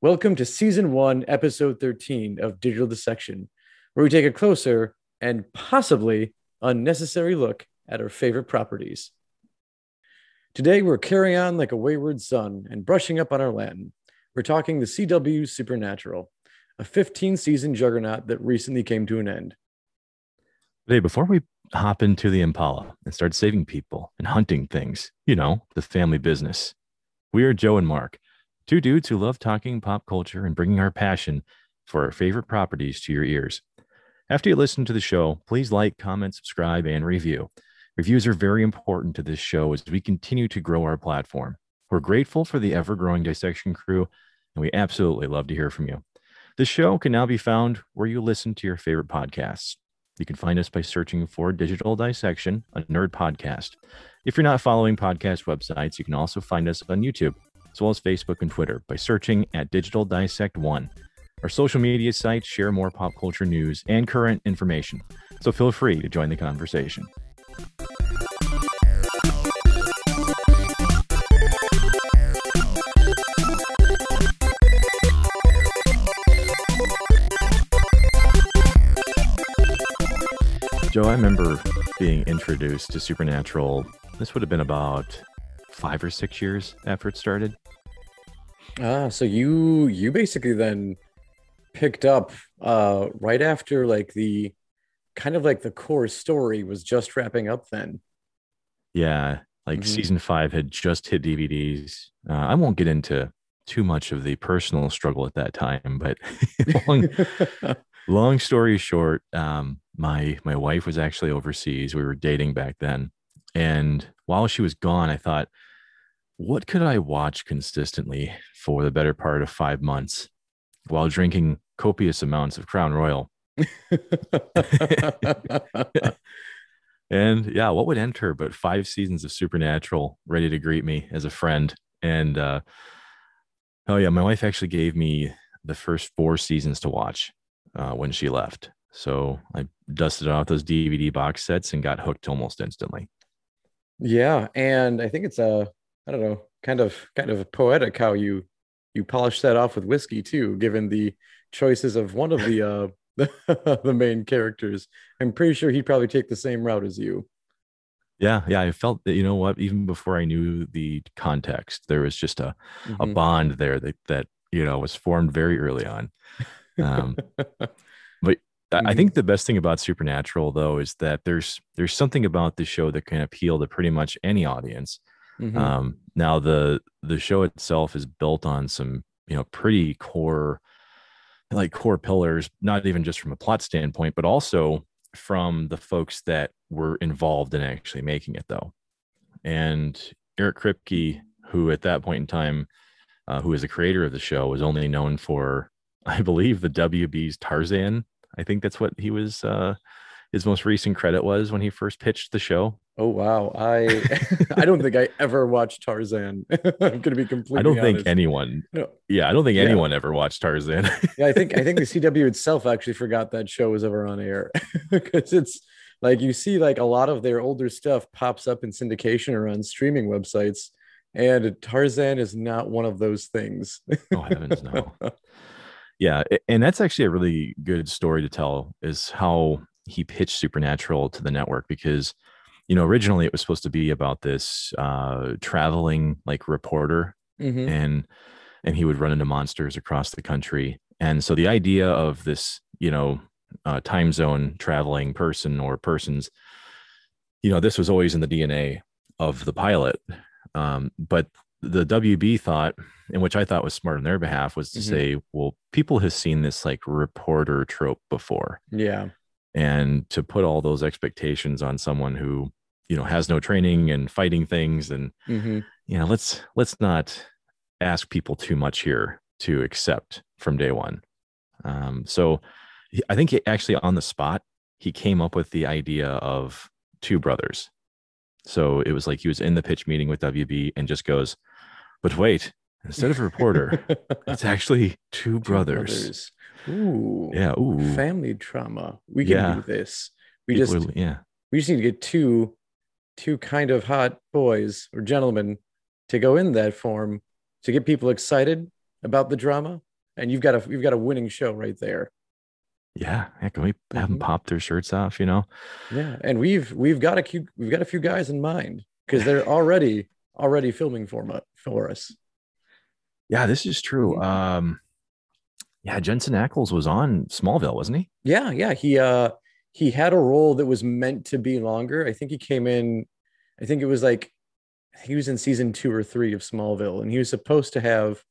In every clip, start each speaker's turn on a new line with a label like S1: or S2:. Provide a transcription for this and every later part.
S1: Welcome to season one, episode 13 of Digital Dissection, where we take a closer and possibly unnecessary look at our favorite properties. Today, we're carrying on like a wayward son and brushing up on our Latin. We're talking the CW Supernatural, a 15 season juggernaut that recently came to an end.
S2: Today, before we hop into the Impala and start saving people and hunting things, you know, the family business, we are Joe and Mark Two dudes who love talking pop culture and bringing our passion for our favorite properties to your ears. After you listen to the show, please like, comment, subscribe, and review. Reviews are very important to this show as we continue to grow our platform. We're grateful for the ever growing dissection crew, and we absolutely love to hear from you. This show can now be found where you listen to your favorite podcasts. You can find us by searching for Digital Dissection, a nerd podcast. If you're not following podcast websites, you can also find us on YouTube as well as Facebook and Twitter by searching at Digital Dissect One. Our social media sites share more pop culture news and current information, so feel free to join the conversation. Joe, I remember being introduced to Supernatural. This would have been about five or six years after it started.
S1: Ah, so you you basically then picked up uh right after like the kind of like the core story was just wrapping up then.
S2: Yeah, like mm-hmm. season five had just hit DVDs. Uh, I won't get into too much of the personal struggle at that time, but long, long story short, um, my my wife was actually overseas. We were dating back then, and while she was gone, I thought, what could I watch consistently for the better part of five months while drinking copious amounts of Crown Royal? and yeah, what would enter but five seasons of Supernatural ready to greet me as a friend? And uh, oh, yeah, my wife actually gave me the first four seasons to watch uh, when she left. So I dusted off those DVD box sets and got hooked almost instantly.
S1: Yeah, and I think it's a I don't know, kind of kind of poetic how you you polish that off with whiskey too, given the choices of one of the uh the main characters. I'm pretty sure he'd probably take the same route as you.
S2: Yeah, yeah. I felt that you know what, even before I knew the context, there was just a mm-hmm. a bond there that that you know was formed very early on. Um, but mm-hmm. I think the best thing about Supernatural though is that there's there's something about the show that can appeal to pretty much any audience. Mm-hmm. Um, now the the show itself is built on some you know pretty core like core pillars, not even just from a plot standpoint, but also from the folks that were involved in actually making it though. And Eric Kripke, who at that point in time, uh, who is the creator of the show, was only known for, I believe, the WB's Tarzan. I think that's what he was. Uh, his most recent credit was when he first pitched the show.
S1: Oh wow, I I don't think I ever watched Tarzan. I'm gonna be completely.
S2: I don't
S1: honest.
S2: think anyone. No. Yeah, I don't think yeah. anyone ever watched Tarzan.
S1: yeah, I think I think the CW itself actually forgot that show was ever on air because it's like you see like a lot of their older stuff pops up in syndication or on streaming websites, and Tarzan is not one of those things.
S2: oh heavens, no. Yeah, and that's actually a really good story to tell. Is how he pitched Supernatural to the network because you know, originally it was supposed to be about this uh, traveling like reporter, mm-hmm. and and he would run into monsters across the country. And so the idea of this, you know, uh, time zone traveling person or persons, you know, this was always in the DNA of the pilot. Um, but the WB thought, and which I thought was smart on their behalf, was to mm-hmm. say, well, people have seen this like reporter trope before.
S1: Yeah.
S2: And to put all those expectations on someone who you know has no training and fighting things and mm-hmm. you know let's let's not ask people too much here to accept from day one um, so i think he, actually on the spot he came up with the idea of two brothers so it was like he was in the pitch meeting with wb and just goes but wait instead of a reporter it's actually two, two brothers.
S1: brothers. ooh yeah ooh family trauma we can yeah. do this we People just are, yeah we just need to get two two kind of hot boys or gentlemen to go in that form to get people excited about the drama and you've got a you've got a winning show right there.
S2: Yeah, yeah. Can we have them
S1: Mhm.
S2: pop their shirts off? You know,
S1: Yeah, and we've we've got a few we've got a few guys in mind because they're already already filming for for us.
S2: yeah, this is true.
S1: Mhm.
S2: Um, yeah, Jensen Ackles was on Smallville, wasn't he?
S1: Yeah, yeah. He uh he had a role that was meant to be longer. I think he came in, I think it was like he was in season two or three of Smallville, and he was supposed to have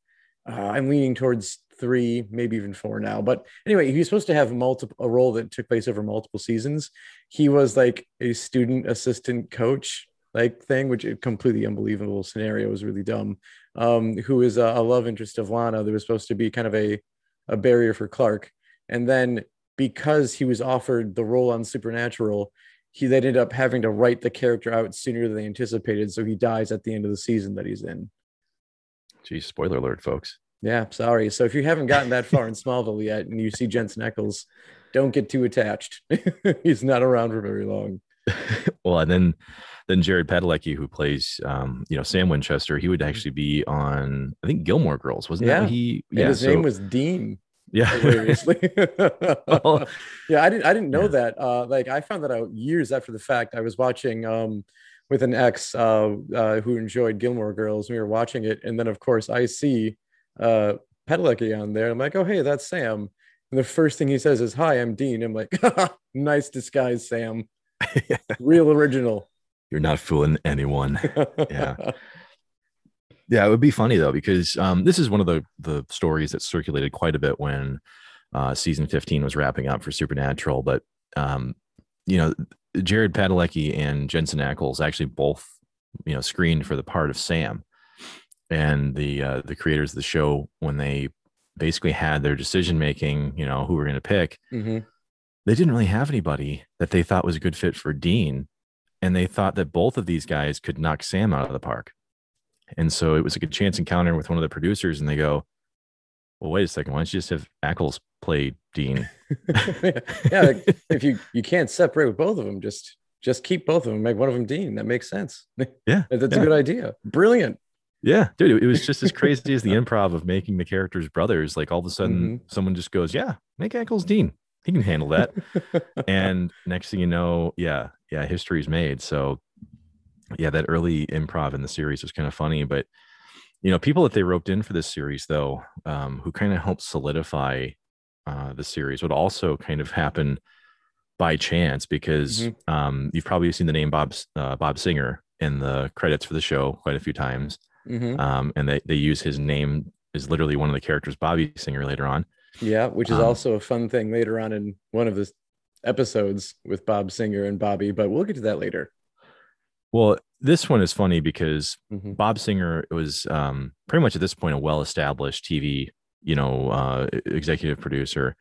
S1: uh, I'm leaning towards three, maybe even four now. But anyway, he was supposed to have multiple a role that took place over multiple seasons. He was like a student assistant coach like thing, which a completely unbelievable scenario was really dumb. Um, who is a, a love interest of Lana that was supposed to be kind of a a barrier for Clark, and then because he was offered the role on Supernatural, he they ended up having to write the character out sooner than they anticipated. So he dies at the end of the season that he's in.
S2: Geez, spoiler alert, folks.
S1: Yeah, sorry. So if you haven't gotten that far in Smallville yet and you see Jensen Ackles, don't get too attached. he's not around for very long.
S2: well, and then then Jared Padalecki, who plays um, you know, Sam Winchester, he would actually be on I think Gilmore Girls, wasn't that
S1: Yeah.
S2: what he
S1: And
S2: yeah,
S1: his
S2: so-
S1: name was Dean.
S2: Yeah.
S1: Hilariously.
S2: Oh.
S1: yeah, I didn't I didn't know
S2: Yeah.
S1: that. Uh like I found that out years after the fact. I was watching um with an ex uh, uh who enjoyed Gilmore Girls. We were watching it, and then of course I see uh Padalecki on there. I'm like, oh hey, that's Sam. And the first thing he says is, "Hi, I'm Dean." I'm like, "Nice disguise, Sam. Real original."
S2: You're not fooling anyone. Yeah. Yeah, it would be funny though because um, this is one of the the stories that circulated quite a bit when uh, season 15 was wrapping up for Supernatural. But um, you know, Jared Padalecki and Jensen Ackles actually both you know screened for the part of Sam, and the uh, the creators of the show when they basically had their decision making, you know, who we're going to pick,
S1: Mhm.
S2: they didn't really have anybody that they thought was a good fit for Dean. And they thought that both of these guys could knock Sam out of the park. And so it was like a chance encounter with one of the producers, and they go, Well, wait a second, why don't you just have Ackles play Dean?
S1: yeah, like, if you you can't separate with both of them, just just keep both of them. Make one of them Dean. That makes sense.
S2: Yeah.
S1: That's
S2: yeah.
S1: a good idea. Brilliant.
S2: Yeah, dude, it- it was just as crazy as the improv of making the characters brothers. Like all of a sudden, mm-hmm. someone just goes, "Yeah, make Ackles Dean. He can handle that." and next thing you know, yeah, yeah, history's made. So, yeah, that early improv in the series was kind of funny. But you know, people that they roped in for this series, though, um, who kind of helped solidify uh, the series, would also kind of happen by chance because
S1: Mhm.
S2: um, you've probably seen the name Bob uh, Bob Singer in the credits for the show quite a few times
S1: Mhm.
S2: um, and they, they use his name is literally one of the characters Bobby Singer later on.
S1: Yeah, which is
S2: Um,
S1: also a fun thing later on in one of the episodes with Bob Singer and Bobby, but we'll get to that later.
S2: Well, this one is funny because
S1: Mhm.
S2: Bob Singer was um, pretty much at this point a well-established TV, you know, uh, executive producer.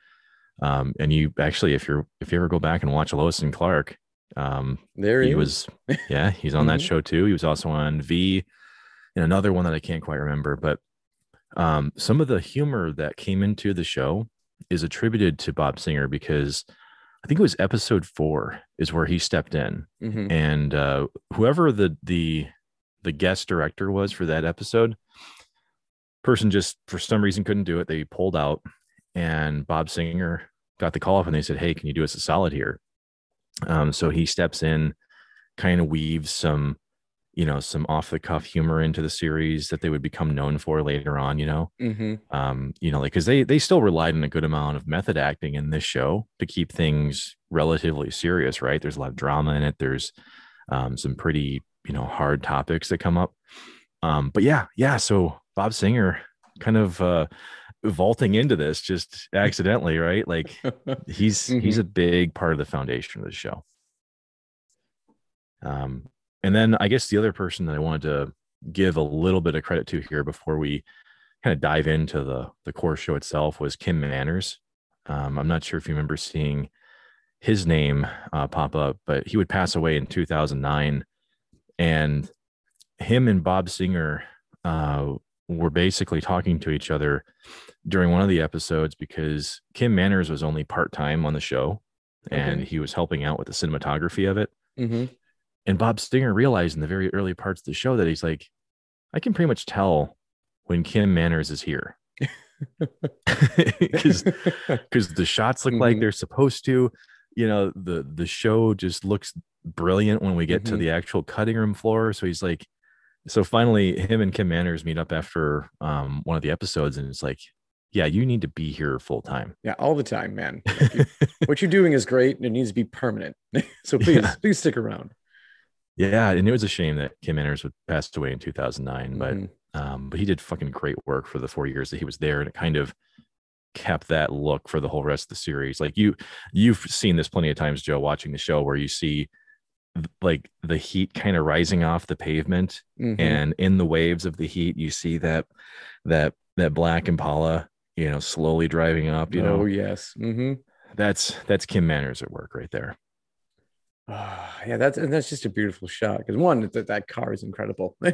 S2: Um, and you actually, if you're if you ever go back and watch Lois and Clark, um,
S1: There
S2: he was, yeah, he's on that
S1: Mhm.
S2: show too. He was also on V, and another one that I can't quite remember. But um, some of the humor that came into the show is attributed to Bob Singer because I think it was episode four is where he stepped in,
S1: Mhm.
S2: and uh, whoever the the the guest director was for that episode, person just for some reason couldn't do it. They pulled out, and Bob Singer got the call up, and they said, "Hey, can you do us a solid here?" Um, so he steps in, kind of weaves some, you know, some off the cuff humor into the series that they would become known for later on. You know,
S1: Mhm.
S2: um, you know, like because they they still relied on a good amount of method acting in this show to keep things relatively serious, right? There's a lot of drama in it. There's um, some pretty you know hard topics that come up. Um, but yeah, yeah. So Bob Singer kind of uh, vaulting into this just accidentally, right? Like he's he's a big part of the foundation of the show. Um, and then I guess the other person that I wanted to give a little bit of credit to here before we kind of dive into the the core show itself was Kim Manners. Um, I'm not sure if you remember seeing his name uh, pop up, but he would pass away in 2009, and him and Bob Singer uh, were basically talking to each other during one of the episodes because Kim Manners was only part time on the show, and
S1: Okay.
S2: he was helping out with the cinematography of it.
S1: Mhm.
S2: And Bob Singer realized in the very early parts of the show that he's like, I can pretty much tell when Kim Manners is here. because the shots look like
S1: Mhm.
S2: they're supposed to you know the the show just looks brilliant when we get to
S1: Mhm.
S2: the actual cutting room floor so he's like so finally him and kim manners meet up after um one of the episodes and it's like yeah you need to be here full time
S1: yeah, all the time, man. Like, you- what you're doing is great and it needs to be permanent. so please,
S2: Yeah.
S1: please stick around.
S2: Yeah and it was a shame that kim manners would passed away in 2009 but
S1: Mhm.
S2: um but he did fucking great work for the four years that he was there and it kind of kept that look for the whole rest of the series like you you've seen this plenty of times joe watching the show where you see like the heat kind of rising off the pavement
S1: Mhm.
S2: and in the waves of the heat you see that that that black impala you know slowly driving up you
S1: oh
S2: know
S1: yes. hmm
S2: that's that's kim manners at work right there
S1: yeah, that's and that's just a beautiful shot because one, that that car is incredible. I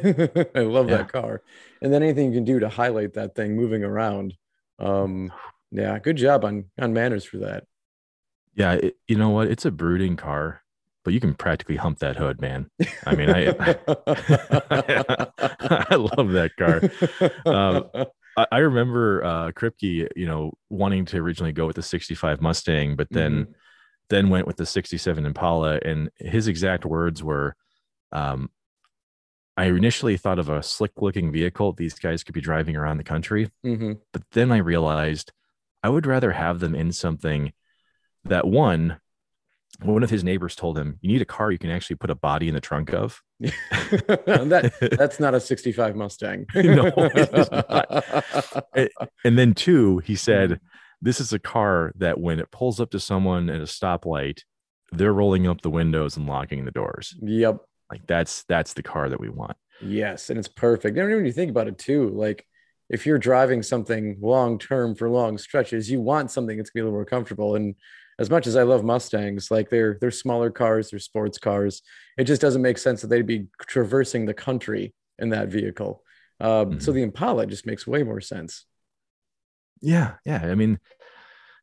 S1: love
S2: Yeah.
S1: that car, and then anything you can do to highlight that thing moving around. Um, yeah, good job on on manners for that.
S2: yeah it, you know what it's a brooding car but you can practically hump that hood man I mean, I- i love that car Um, I, I remember uh Kripke, you know, wanting to originally go with the 65 Mustang, but then then went with the 67 Impala. And his exact words were, um, I initially thought of a slick looking vehicle these guys could be driving around the country,
S1: Mhm.
S2: but then I realized I would rather have them in something that one, one of his neighbors told him, you need a car you can actually put a body in the trunk of.
S1: that that's not a 65 Mustang.
S2: No, it is not. And then two, he said, This is a car that when it pulls up to someone at a stoplight, they're rolling up the windows and locking the doors.
S1: Yep.
S2: Like that's that's the car that we want.
S1: Yes, and it's perfect. And when you think about it too, like if you're driving something long term for long stretches, you want something that's gonna be a little more comfortable. And as much as I love Mustangs, like they're they're smaller cars, they're sports cars. It just doesn't make sense that they'd be traversing the country in that vehicle. Um, So
S2: Mhm.
S1: the Impala just makes way more sense.
S2: Yeah, yeah. I mean,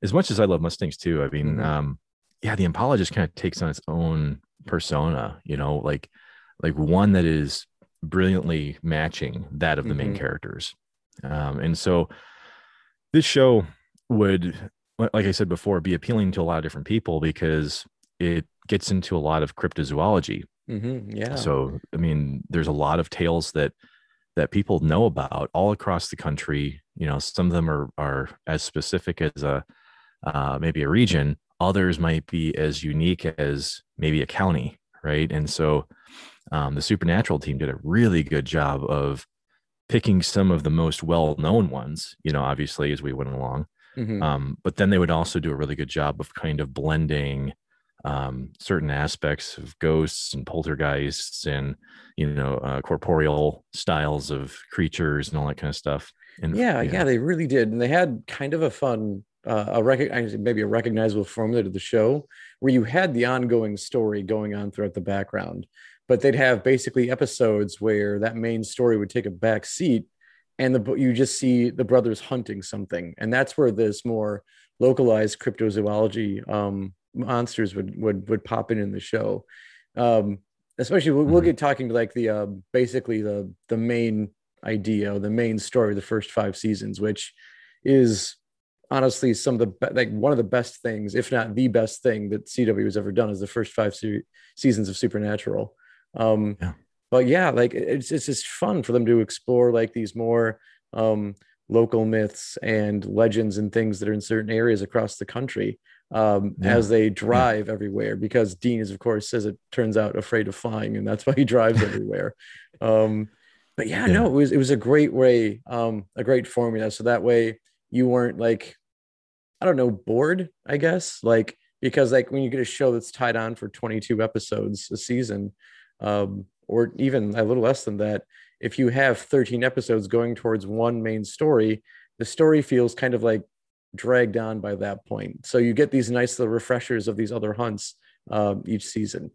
S2: as much as I love Mustangs too, I mean,
S1: Mhm.
S2: um, yeah, the Impala just kind of takes on its own persona, you know, like like one that is brilliantly matching that of the main
S1: Mhm.
S2: characters. Um, and so this show would, like I said before, be appealing to a lot of different people because it gets into a lot of cryptozoology.
S1: Mhm, Yeah.
S2: So, I mean, there's a lot of tales that that people know about all across the country. You know, some of them are are as specific as a uh, maybe a region. Others might be as unique as maybe a county, right? And so, um, the Supernatural team did a really good job of picking some of the most well-known ones. You know, obviously as we went along,
S1: Mhm.
S2: um, but then they would also do a really good job of kind of blending um, certain aspects of ghosts and poltergeists and you know uh, corporeal styles of creatures and all that kind of stuff. And
S1: yeah, yeah, they really did, and they had kind of a fun, uh, a recognize maybe a recognizable formula to the show, where you had the ongoing story going on throughout the background, but they'd have basically episodes where that main story would take a back seat, and the you just see the brothers hunting something, and that's where this more localized cryptozoology um, monsters would would would pop in in the show. Um, especially we'll, we'll
S2: Mhm.
S1: get talking to like the uh, basically the the main idea, the main story of the first five seasons, which is honestly some of the be- like one of the best things, if not the best thing that CW has ever done, is the first five se- seasons of Supernatural. Um,
S2: Yeah.
S1: But yeah, like it's it's just fun for them to explore like these more um, local myths and legends and things that are in certain areas across the country um,
S2: Yeah.
S1: as they drive everywhere. Because Dean is, of course, as it turns out, afraid of flying, and that's why he drives everywhere. Um, but yeah,
S2: Yeah.
S1: no, it was it was a great way, um, a great formula. So that way you weren't like, I don't know, bored, I guess, like because like when you get a show that's tied on for 22 episodes a season, um, or even a little less than that, if you have 13 episodes going towards one main story, the story feels kind of like dragged on by that point. So you get these nice little refreshers of these other hunts um, each season.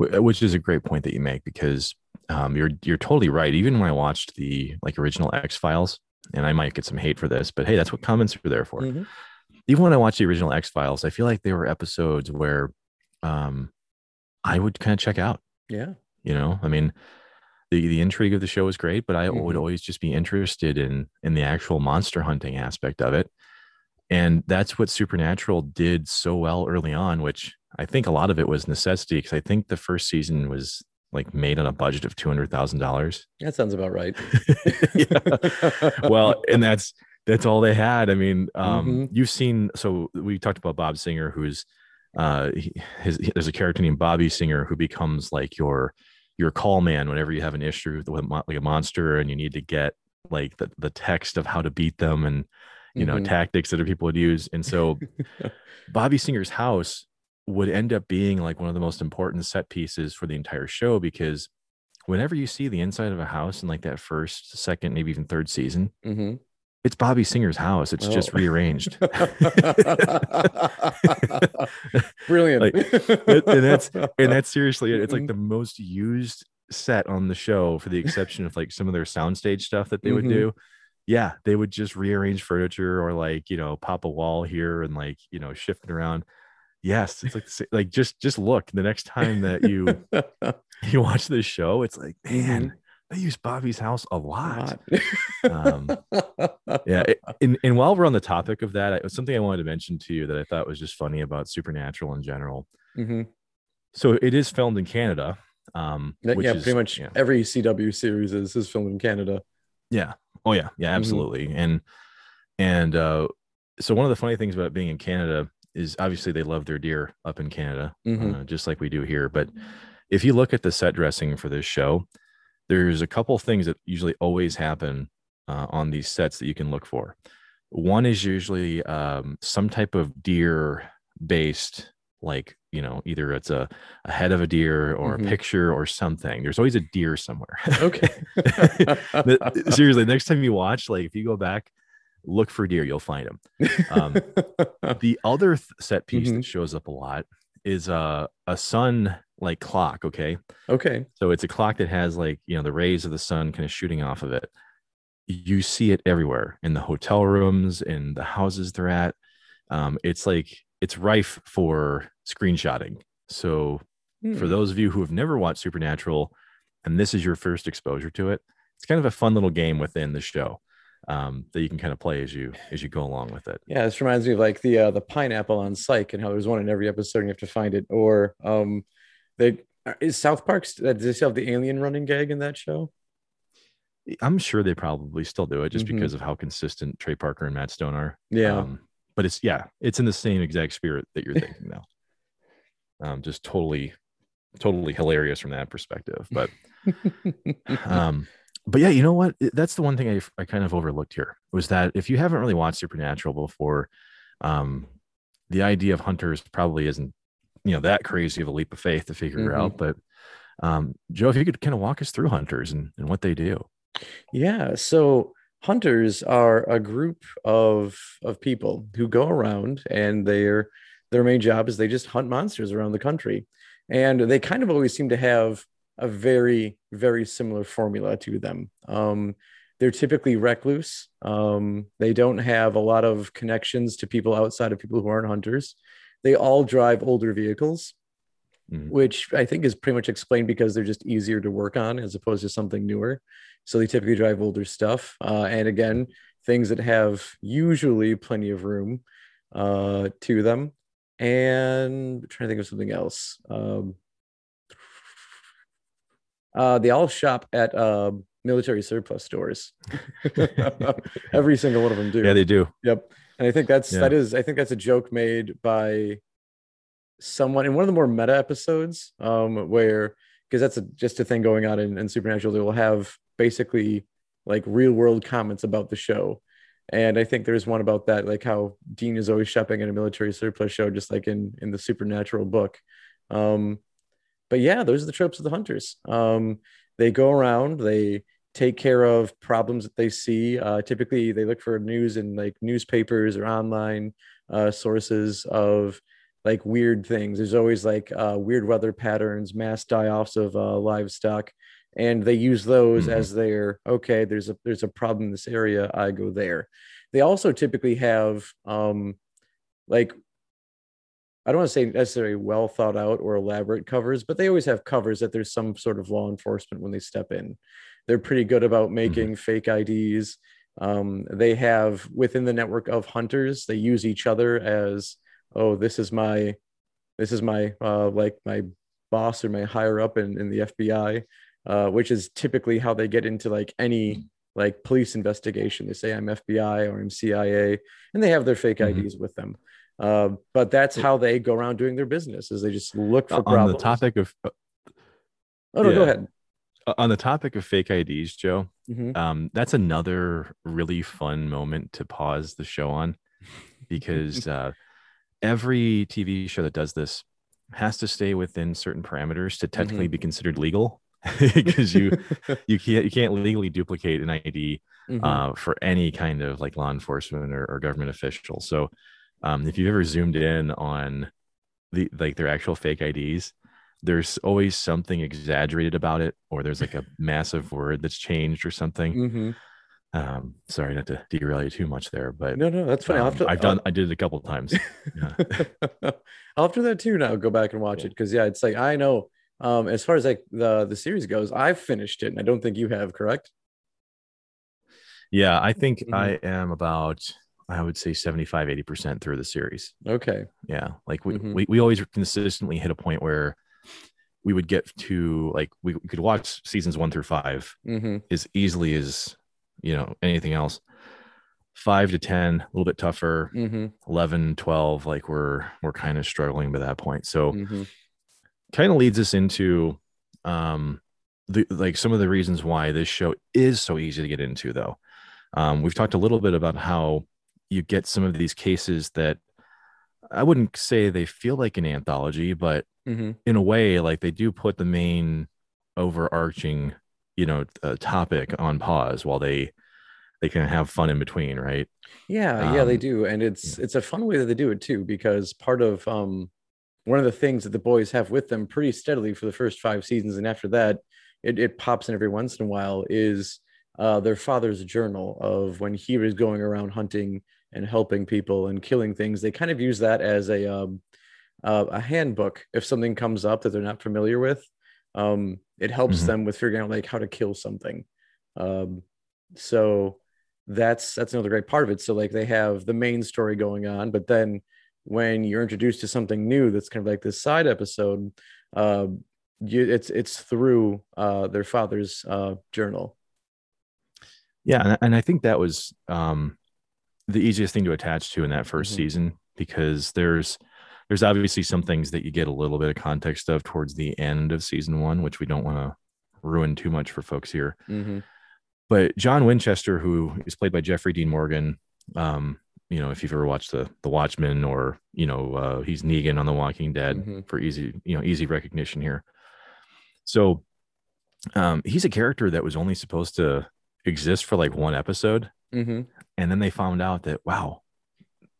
S2: Wh- which is a great point that you make because um, you're you're totally right. Even when I watched the like original X Files, and I might get some hate for this, but hey, that's what comments are there for.
S1: Mhm.
S2: Even when I watched the original X Files, I feel like there were episodes where um, I would kind of check out.
S1: Yeah.
S2: You know, I mean, the the intrigue of the show is great, but I would
S1: Mhm.
S2: always just be interested in in the actual monster hunting aspect of it. And that's what Supernatural did so well early on, which I think a lot of it was necessity because I think the first season was like made on a budget of two hundred thousand dollars.
S1: That sounds about right.
S2: well, and that's that's all they had. I mean, um,
S1: Mhm.
S2: you've seen. So we talked about Bob Singer, who's uh, he, his, there's a character named Bobby Singer who becomes like your your call man whenever you have an issue with like a monster and you need to get like the, the text of how to beat them and you know
S1: Mhm.
S2: tactics that other people would use. And so Bobby Singer's house would end up being like one of the most important set pieces for the entire show because whenever you see the inside of a house in like that first, second, maybe even third season,
S1: Mhm.
S2: it's Bobby Singer's house. It's just
S1: Oh.
S2: rearranged.
S1: Brilliant.
S2: and that's and that's seriously it. It's like
S1: Mhm.
S2: the most used set on the show, for the exception of like some of their soundstage stuff that they would
S1: Mhm.
S2: do. Yeah, they would just rearrange furniture or like you know pop a wall here and like you know shift it around. Yes, it's like like just just look the next time that you you watch this show, it's like man, they use Bobby's house a lot. Um, Yeah, it- and and while we're on the topic of that, I, something I wanted to mention to you that I thought was just funny about Supernatural in general.
S1: Mhm.
S2: So it is filmed in Canada. Um,
S1: Yeah,
S2: is-
S1: pretty much
S2: yeah.
S1: every CW series is, is filmed in Canada.
S2: Yeah. Oh yeah. Yeah,
S1: Mhm.
S2: absolutely. And and uh so one of the funny things about being in Canada is obviously they love their deer up in Canada,
S1: Mhm.
S2: uh, just like we do here. But if you look at the set dressing for this show, there's a couple things that usually always happen uh, on these sets that you can look for. One is usually um, some type of deer based, like, you know, either it's a, a head of a deer or
S1: Mhm.
S2: a picture or something. There's always a deer somewhere.
S1: Okay.
S2: Seriously, next time you watch, like if you go back, look for deer, you'll find them. Um, the other th- set piece
S1: Mhm.
S2: that shows up a lot is uh, a sun like clock. Okay.
S1: okay.
S2: So it's a clock that has like, you know, the rays of the sun kind of shooting off of it. You see it everywhere in the hotel rooms, in the houses they're at. Um, it's like it's rife for screenshotting. So for
S1: Hmm.
S2: those of you who have never watched Supernatural and this is your first exposure to it, it's kind of a fun little game within the show um, that you can kind of play as you as you go along with it.
S1: Yeah, this reminds me of like the uh, the pineapple on Psych and how there's one in every episode and you have to find it. Or um, they is South Park. uh, Does they still have the alien running gag in that show?
S2: I'm sure they probably still do it just
S1: Mhm.
S2: because of how consistent Trey Parker and Matt Stone are.
S1: Yeah.
S2: Um, but it's yeah, it's in the same exact spirit that you're thinking now. Um, just totally, totally hilarious from that perspective. But um, but yeah, you know what? That's the one thing I, I kind of overlooked here was that if you haven't really watched Supernatural before, um, the idea of hunters probably isn't you know that crazy of a leap of faith to figure
S1: Mhm.
S2: out. But um, Joe, if you could kind of walk us through hunters and, and what they do.
S1: Yeah, so hunters are a group of of people who go around and their their main job is they just hunt monsters around the country. And they kind of always seem to have a very very similar formula to them. Um they're typically recluse. Um, they don't have a lot of connections to people outside of people who aren't hunters. They all drive older vehicles,
S2: Mhm.
S1: which I think is pretty much explained because they're just easier to work on as opposed to something newer. So they typically drive older stuff. Uh, and again, things that have usually plenty of room uh, to them. And I'm trying to think of something else. Um, uh, they all shop at uh, military surplus stores. Every single one of them do.
S2: Yeah, they do.
S1: Yep. And I think that's
S2: Yeah.
S1: that is I think that's a joke made by someone in one of the more meta episodes, um, where because that's a, just a thing going on in, in Supernatural. They will have basically like real world comments about the show. And I think there's one about that, like how Dean is always shopping at a military surplus show, just like in in the Supernatural book. Um, but yeah, those are the tropes of the hunters. Um, they go around, they take care of problems that they see. Uh, typically, they look for news in like newspapers or online uh, sources of like weird things. There's always like uh, weird weather patterns, mass die-offs of uh, livestock, and they use those
S2: Mhm.
S1: as their okay. There's a there's a problem in this area. I go there. They also typically have um, like I don't want to say necessarily well thought out or elaborate covers, but they always have covers that there's some sort of law enforcement when they step in. They're pretty good about
S2: Mm-hmm.
S1: making fake IDs. Um, they have within the network of hunters, they use each other as, oh, this is my, this is my, uh, like my boss or my higher up in, in the FBI, uh, which is typically how they get into like any like police investigation. They say I'm FBI or I'm CIA, and they have their fake
S2: Mhm.
S1: IDs with them. Uh, but that's how they go around doing their business is they just look for problems.
S2: on
S1: problems.
S2: the topic of
S1: oh no, go ahead.
S2: on the topic of fake IDs, Joe,
S1: Mhm.
S2: um, that's another really fun moment to pause the show on because uh, every TV show that does this has to stay within certain parameters to technically be considered legal because you you can't you can't legally duplicate an ID
S1: Mhm.
S2: uh, for any kind of like law enforcement or, or government official. So um, if you've ever zoomed in on the like their actual fake IDs, there's always something exaggerated about it, or there's like a massive word that's changed or something.
S1: Mhm.
S2: Um, sorry not to derail you too much there, but
S1: No, no, that's. I'll
S2: um,
S1: to,
S2: I've done I did it a couple of times. Yeah.
S1: I'll have to that too now. Go back and watch
S2: Yeah.
S1: it because yeah, it's like I know. Um, as far as like the the series goes, I've finished it, and I don't think you have. Correct?
S2: Yeah, I think
S1: Mhm.
S2: I am about I would say 75 80% through the series.
S1: Okay.
S2: Yeah. Like we,
S1: Mhm.
S2: we we always consistently hit a point where we would get to like we could watch seasons 1 through 5
S1: hmm
S2: as easily as you know anything else. 5 to 10 a little bit tougher.
S1: hmm
S2: 11 12 like we're we're kind of struggling by that point. So
S1: hmm
S2: kind of leads us into um the like some of the reasons why this show is so easy to get into though um we've talked a little bit about how you get some of these cases that i wouldn't say they feel like an anthology but
S1: hmm
S2: in a way like they do put the main overarching you know uh, topic on pause while they they can have fun in between right?
S1: Yeah, yeah, they
S2: Um,
S1: do, and it's it's a fun way that they do it too because part of um one of the things that the boys have with them pretty steadily for the first five seasons, and after that, it it pops in every once in a while is uh their father's journal of when he was going around hunting and helping people and killing things. They kind of use that as a um uh, a handbook if something comes up that they're not familiar with. Um, it helps
S2: Mhm.
S1: them with figuring out like how to kill something. Um, so that's that's another great part of it. So like they have the main story going on, but then when you're introduced to something new that's kind of like this side episode, uh, you, it's it's through uh, their father's uh, journal.
S2: Yeah, and, and I think that was um, the easiest thing to attach to in that 1st
S1: Mhm.
S2: season because there's there's obviously some things that you get a little bit of context of towards the end of season one, which we don't want to ruin too much for folks here.
S1: Mhm.
S2: But John Winchester, who is played by Jeffrey Dean Morgan, um, you know, if you've ever watched the The Watchmen or you know uh, he's Negan on The Walking Dead
S1: Mhm.
S2: for easy you know easy recognition here. So um, he's a character that was only supposed to exist for like one episode
S1: Mhm.
S2: and then they found out that wow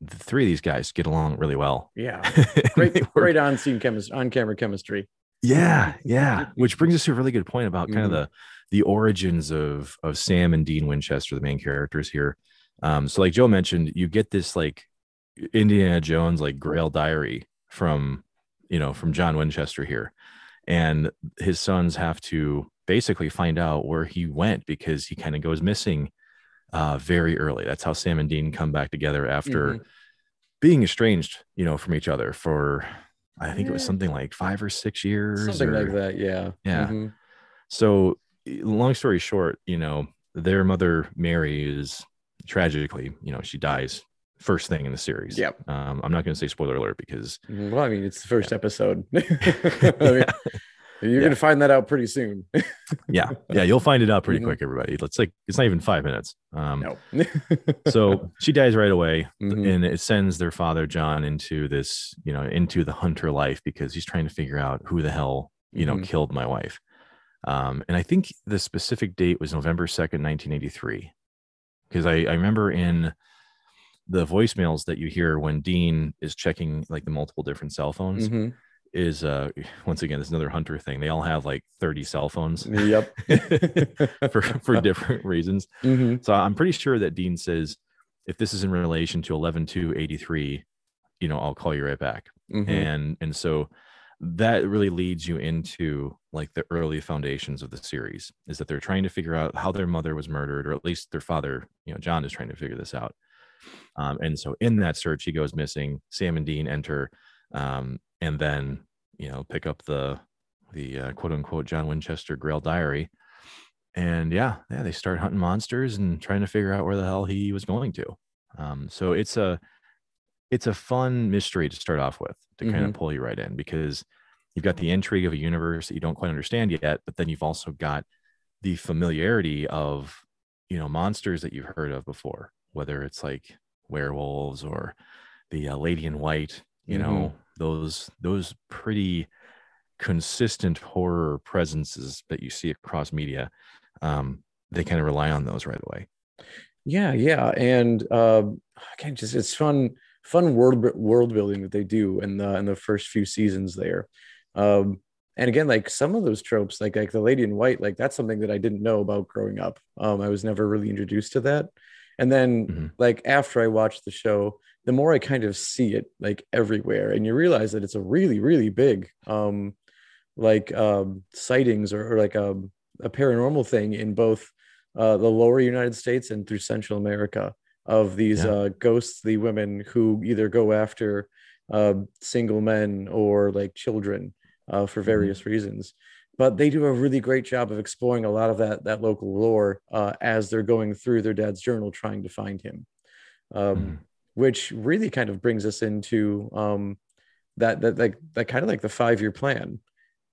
S2: the three of these guys get along really well
S1: Yeah, great
S2: were-
S1: great on scene chemistry, on camera chemistry.
S2: yeah yeah which brings us to a really good point about kind of
S1: Mhm.
S2: the the origins of of sam and dean winchester the main characters here um so like joe mentioned you get this like indiana jones like grail diary from you know from john winchester here and his sons have to basically find out where he went because he kind of goes missing uh very early that's how sam and dean come back together after
S1: Mhm.
S2: being estranged, you know, from each other for I think it was something like five or six years.
S1: something like that. Yeah,
S2: Yeah.
S1: Mhm.
S2: So, long story short, you know, their mother Mary is tragically, you know, she dies first thing in the series.
S1: Yep.
S2: Um, I'm not going to say spoiler alert because.
S1: Well, I mean, it's the first episode. I mean, you're
S2: Yeah.
S1: gonna find that out pretty soon.
S2: yeah, yeah, you'll find it out pretty
S1: Mhm.
S2: quick, everybody. Let's like it's not even five minutes. Um,
S1: no.
S2: so she dies right away
S1: Mhm.
S2: and it sends their father john into this you know into the hunter life because he's trying to figure out who the hell you know
S1: Mhm.
S2: killed my wife um, and i think the specific date was november 2nd 1983 because I, I remember in the voicemails that you hear when dean is checking like the multiple different cell phones
S1: Mhm.
S2: Is uh once again it's another hunter thing they all have like 30 cell phones
S1: Yep.
S2: for for different reasons
S1: Mhm.
S2: so I'm pretty sure that Dean says, if this is in relation to 11 to 83, you know, I'll call you right back.
S1: Mhm.
S2: and and so that really leads you into like the early foundations of the series is that they're trying to figure out how their mother was murdered or at least their father you know john is trying to figure this out um, and so in that search he goes missing sam and dean enter um, and then you know pick up the the uh, quote unquote john winchester grail diary. And yeah yeah they start hunting monsters and trying to figure out where the hell he was going to. Um, so it's a it's a fun mystery to start off with to kind of pull you right in because you've got the intrigue of a universe that you don't quite understand yet, but then you've also got the familiarity of you know monsters that you've heard of before, whether it's like werewolves or the uh, lady in white. You know those those pretty consistent horror presences that you see across media. Um, they kind of rely on those right away.
S1: Yeah, yeah, and um, again, just it's fun, fun world world building that they do in the in the first few seasons there. Um, and again, like some of those tropes, like like the Lady in White, like that's something that I didn't know about growing up. Um, I was never really introduced to that. And then,
S2: Mhm.
S1: like after I watched the show, the more I kind of see it like everywhere, and you realize that it's a really, really big, um, like um, sightings or, or like um, a paranormal thing in both uh, the lower United States and through Central America of these
S2: Yeah.
S1: uh, ghostly women who either go after uh, single men or like children uh, for various reasons. But they do a really great job of exploring a lot of that that local lore uh, as they're going through their dad's journal trying to find him, um,
S2: Mhm.
S1: Which really kind of brings us into um, that that like that kind of like the five year plan.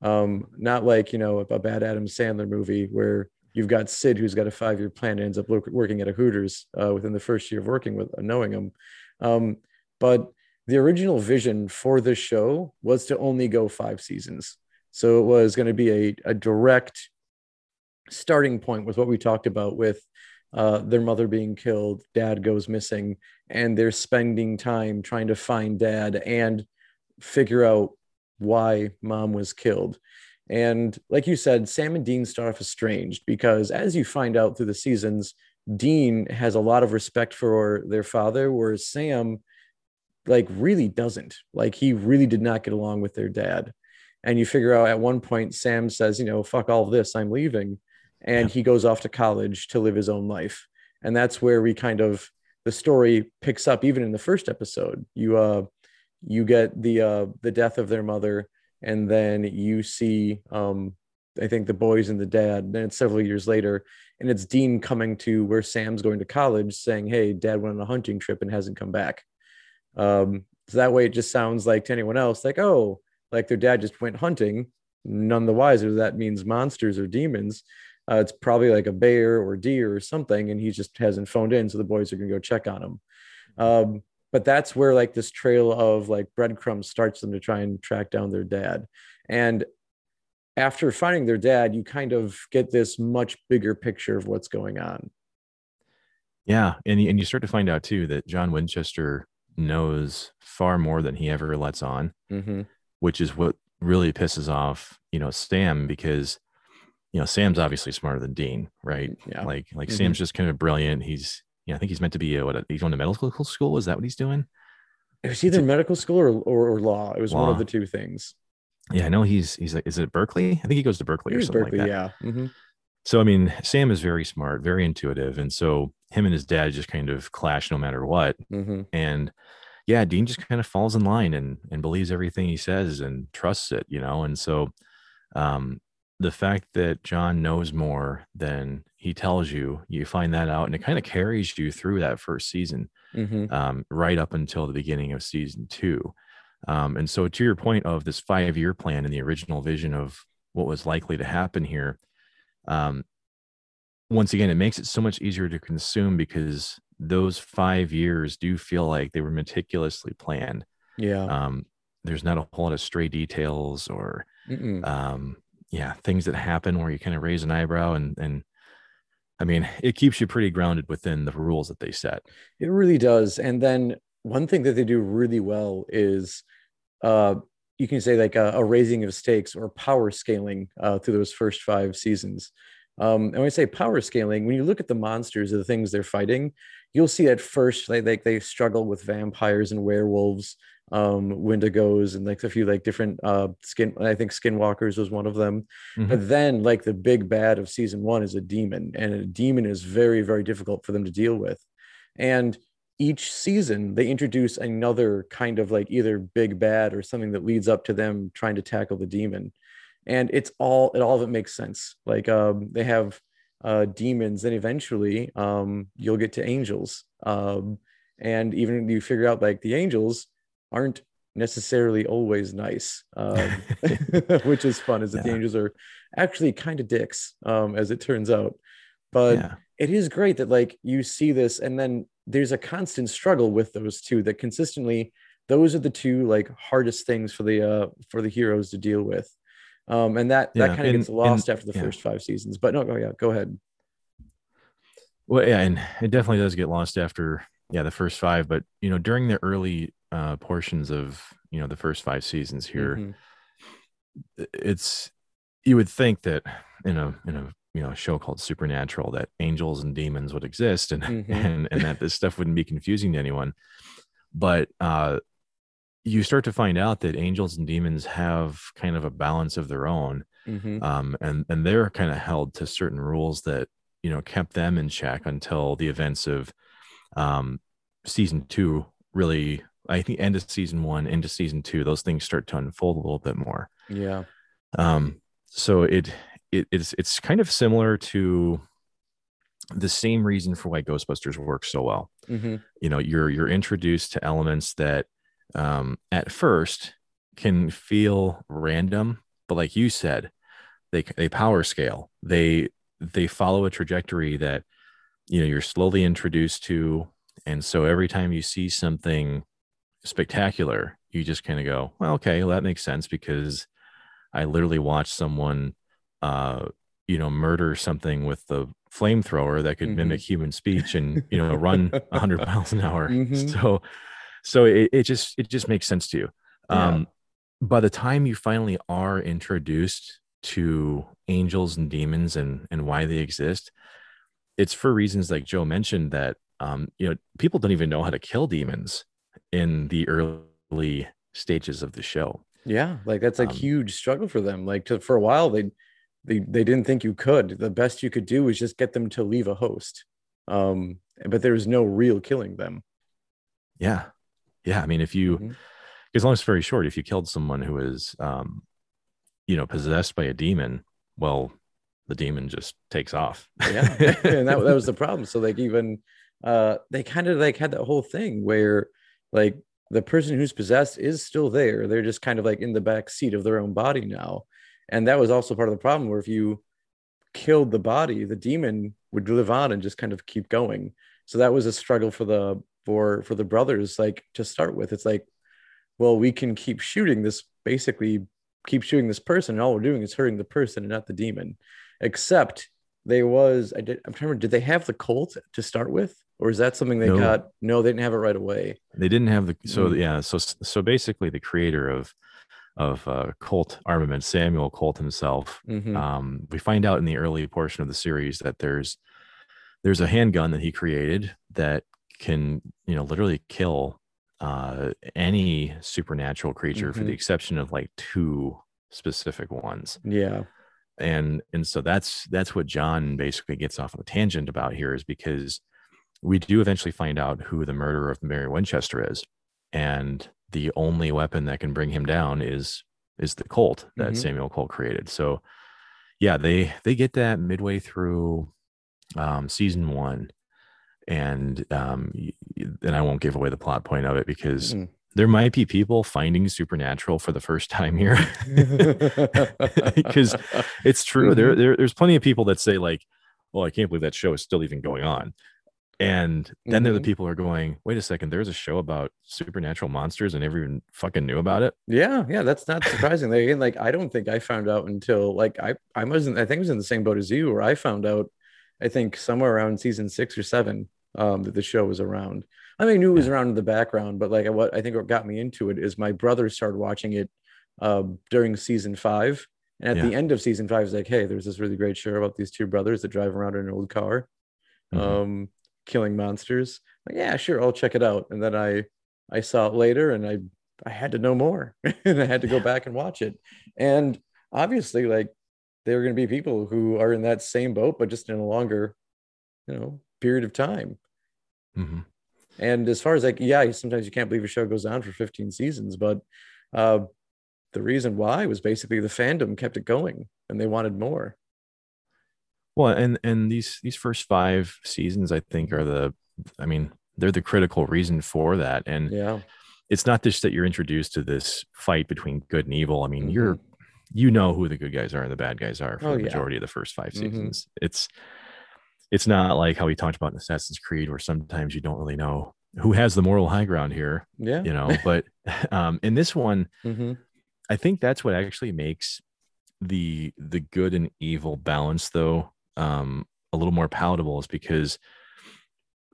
S1: Um not like you know a, bad adam sandler movie where you've got sid who's got a five year plan and ends up working at a hooters uh, within the first year of working with uh, knowing him. Um but the original vision for this show was to only go five seasons. So it was going to be a, a direct starting point with what we talked about with uh, their mother being killed dad goes missing and they're spending time trying to find dad and figure out why mom was killed. And like you said, Sam and Dean start off estranged because as you find out through the seasons, Dean has a lot of respect for their father, whereas Sam like really doesn't. Like he really did not get along with their dad. And you figure out at one point, Sam says, you know, fuck all this, I'm leaving. And
S2: Yeah.
S1: he goes off to college to live his own life. And that's where we kind of the story picks up even in the first episode. You uh you get the uh the death of their mother and then you see um i think the boys and the dad then it's several years later and it's dean coming to where sam's going to college saying hey dad went on a hunting trip and hasn't come back. Um so that way it just sounds like to anyone else like oh like their dad just went hunting. None the wiser. That means monsters or demons uh, it's probably like a bear or deer or something and he just hasn't phoned in so the boys are going to go check on him. Um but that's where like this trail of like breadcrumbs starts them to try and track down their dad. And after finding their dad you kind of get this much bigger picture of what's going on.
S2: Yeah, and and you start to find out too that John Winchester knows far more than he ever lets on,
S1: mm-hmm.
S2: which is what really pisses off you know Sam because you know Sam's obviously smarter than Dean, right?
S1: Yeah.
S2: Like like
S1: Mhm.
S2: Sam's just kind of brilliant. He's yeah, I think he's meant to be a, what a, he's going to medical school. Is that what he's doing?
S1: it was either medical school or, or, or law it was one of the two things
S2: Yeah, I know he's he's like is it Berkeley? I think he goes to Berkeley or something
S1: berkeley
S2: like that.
S1: yeah Mhm.
S2: So I mean, Sam is very smart, very intuitive, and so him and his dad just kind of clash no matter what.
S1: Mhm.
S2: and yeah dean just kind of falls in line and and believes everything he says and trusts it you know and so um the fact that john knows more than he tells you you find that out and it kind of carries you through that first season
S1: Mhm.
S2: um, right up until the beginning of season two. Um, and so to your point of this five year plan and the original vision of what was likely to happen here um, once again it makes it so much easier to consume because those five years do feel like they were meticulously planned.
S1: Yeah.
S2: Um, there's not a whole lot of stray details or um, yeah things that happen where you kind of raise an eyebrow and and i mean it keeps you pretty grounded within the rules that they set
S1: It really does. And then one thing that they do really well is uh, you can say like a, a raising of stakes or power scaling uh, through those first five seasons. Um, and when I say power scaling, when you look at the monsters or the things they're fighting, you'll see at first they, they, they struggle with vampires and werewolves um wendigos and like a few like different uh skin i think skinwalkers was one of them.
S2: Mhm.
S1: but then like the big bad of season one is a demon and a demon is very very difficult for them to deal with. And each season they introduce another kind of like either big bad or something that leads up to them trying to tackle the demon. And it's all it all of it makes sense. Like um they have uh demons and eventually um you'll get to angels. Um and even you figure out like the angels aren't necessarily always nice um which is fun is that the
S2: Yeah.
S1: angels are actually kind of dicks um as it turns out but
S2: yeah.
S1: it is great that like you see this and then there's a constant struggle with those two that consistently those are the two like hardest things for the uh for the heroes to deal with um and that that kind of gets lost
S2: and-
S1: after the
S2: yeah.
S1: first five seasons but no go yeah go ahead
S2: Well, yeah, and it definitely does get lost after yeah the first five, but you know during the early uh, portions of you know the first five seasons here,
S1: Mhm.
S2: it's you would think that in a in a you know show called Supernatural that angels and demons would exist and
S1: Mhm.
S2: and and that this stuff wouldn't be confusing to anyone, but uh, you start to find out that angels and demons have kind of a balance of their own
S1: Mhm.
S2: um, and and they're kind of held to certain rules that you know kept them in check until the events of um, season two really i think end of season one into season two those things start to unfold a little bit more.
S1: Yeah.
S2: Um, so it, it it's it's kind of similar to the same reason for why ghostbusters works so well.
S1: Mhm.
S2: you know you're you're introduced to elements that um at first can feel random but like you said they they power scale. They they follow a trajectory that you know you're slowly introduced to. And so every time you see something spectacular you just kind of go well okay well, that makes sense because i literally watched someone uh you know murder something with the flamethrower that could
S1: Mhm.
S2: mimic human speech and you know run 100 miles an hour
S1: Mhm.
S2: so so it, it just it just makes sense to you
S1: Yeah.
S2: um by the time you finally are introduced to angels and demons and and why they exist it's for reasons like joe mentioned that um you know people don't even know how to kill demons in the early stages of the show.
S1: Yeah like that's a
S2: Um,
S1: huge struggle for them. Like to, for a while they they they didn't think you could. The best you could do was just get them to leave a host. Um but there was no real killing them.
S2: Yeah. Yeah i mean if you because long story short if you killed someone who is um you know possessed by a demon well the demon just takes off.
S1: Yeah and that, that was the problem. So like even uh they kind of like had that whole thing where like the person who's possessed is still there. They're just kind of like in the back seat of their own body now. And that was also part of the problem where if you killed the body the demon would live on and just kind of keep going. So that was a struggle for the for for the brothers like to start with. It's like well we can keep shooting this basically keep shooting this person and all we're doing is hurting the person and not the demon. Except they was I did I'm trying to remember, did they have the Colt to start with? Or is that something they
S2: No.
S1: got? No, they didn't have it right away.
S2: they didn't have the so
S1: Mm.
S2: yeah so so basically the creator of of uh, Colt armament Samuel Colt himself
S1: Mhm.
S2: um, we find out in the early portion of the series that there's there's a handgun that he created that can you know literally kill uh, any supernatural creature for the exception of like two specific ones
S1: yeah.
S2: and and so that's that's what john basically gets off on a tangent about here is because we do eventually find out who the murderer of mary winchester is and the only weapon that can bring him down is is the colt that
S1: Mhm.
S2: samuel colt created so yeah they they get that midway through um season one and um and i won't give away the plot point of it because
S1: Mm.
S2: there might be people finding supernatural for the first time here because it's true. There,
S1: Mhm.
S2: there, there's plenty of people that say like, "Well, I can't believe that show is still even going on," and then there are the people who are going, "Wait a second, there's a show about supernatural monsters and everyone fucking knew about it."
S1: yeah, yeah, that's not surprising. Like, again, like I don't think I found out until like I I wasn't I think I was in the same boat as you where I found out I think somewhere around season six or seven um that the show was around. I mean I knew it was
S2: Yeah.
S1: around in the background, but like what I think what got me into it is my brother started watching it um during season five. And at the end of season five, it's like, hey, there's this really great show about these two brothers that drive around in an old car.
S2: Mhm.
S1: um killing monsters like yeah sure i'll check it out and then i i saw it later and i I had to know more and I had to go back and watch it. And obviously, like there are going to be people who are in that same boat, but just in a longer, you know, period of time. Mm-hmm. And as far as like, yeah, sometimes you can't believe a show goes on for 15 seasons, but uh, the reason why was basically the fandom kept it going and they wanted more.
S2: Well, and and these these first five seasons, I think, are the, I mean, they're the critical reason for that. And
S1: yeah,
S2: it's not just that you're introduced to this fight between good and evil. I mean, mm-hmm. you're you know who the good guys are and the bad guys are for oh, the majority yeah. of the first 5 mm-hmm. seasons. Mm-hmm. It's it's not like how we talked about in Assassin's Creed, where sometimes you don't really know who has the moral high ground here.
S1: Yeah,
S2: you know. But um, in this one, mm-hmm. I think that's what actually makes the the good and evil balance, though, um, a little more palatable, is because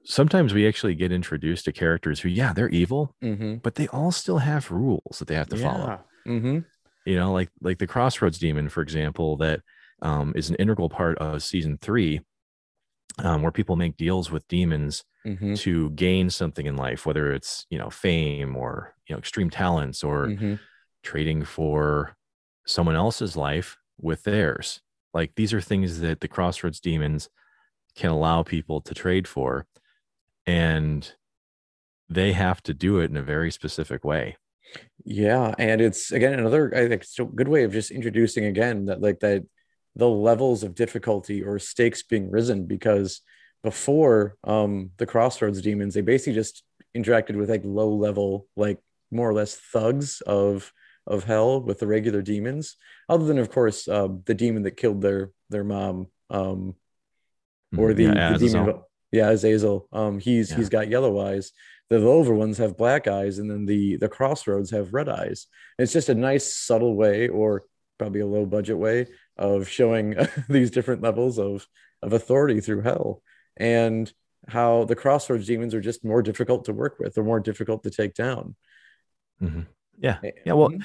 S2: sometimes we actually get introduced to characters who, yeah, they're evil, mm-hmm. but they all still have rules that they have to yeah. follow. Mm-hmm. You know, like like the Crossroads Demon, for example, that um, is an integral part of season three, um, where people make deals with demons mm-hmm. to gain something in life, whether it's you know fame or you know extreme talents or mm-hmm. trading for someone else's life with theirs. Like these are things that the Crossroads Demons can allow people to trade for and they have to do it in a very specific way.
S1: Yeah and it's again another i think it's a good way of just introducing again that like that the levels of difficulty or stakes being risen because before um the crossroads demons they basically just interacted with like low level like more or less thugs of of hell with the regular demons other than of course uh, the demon that killed their their mom um or mm-hmm. the, yeah, the demon yeah, Azazel. Um, he's yeah. he's got yellow eyes. The Lover ones have black eyes, and then the the Crossroads have red eyes. And it's just a nice subtle way, or probably a low budget way, of showing these different levels of of authority through hell, and how the Crossroads demons are just more difficult to work with, or more difficult to take down.
S2: Mm-hmm. Yeah, yeah. Well, mm-hmm.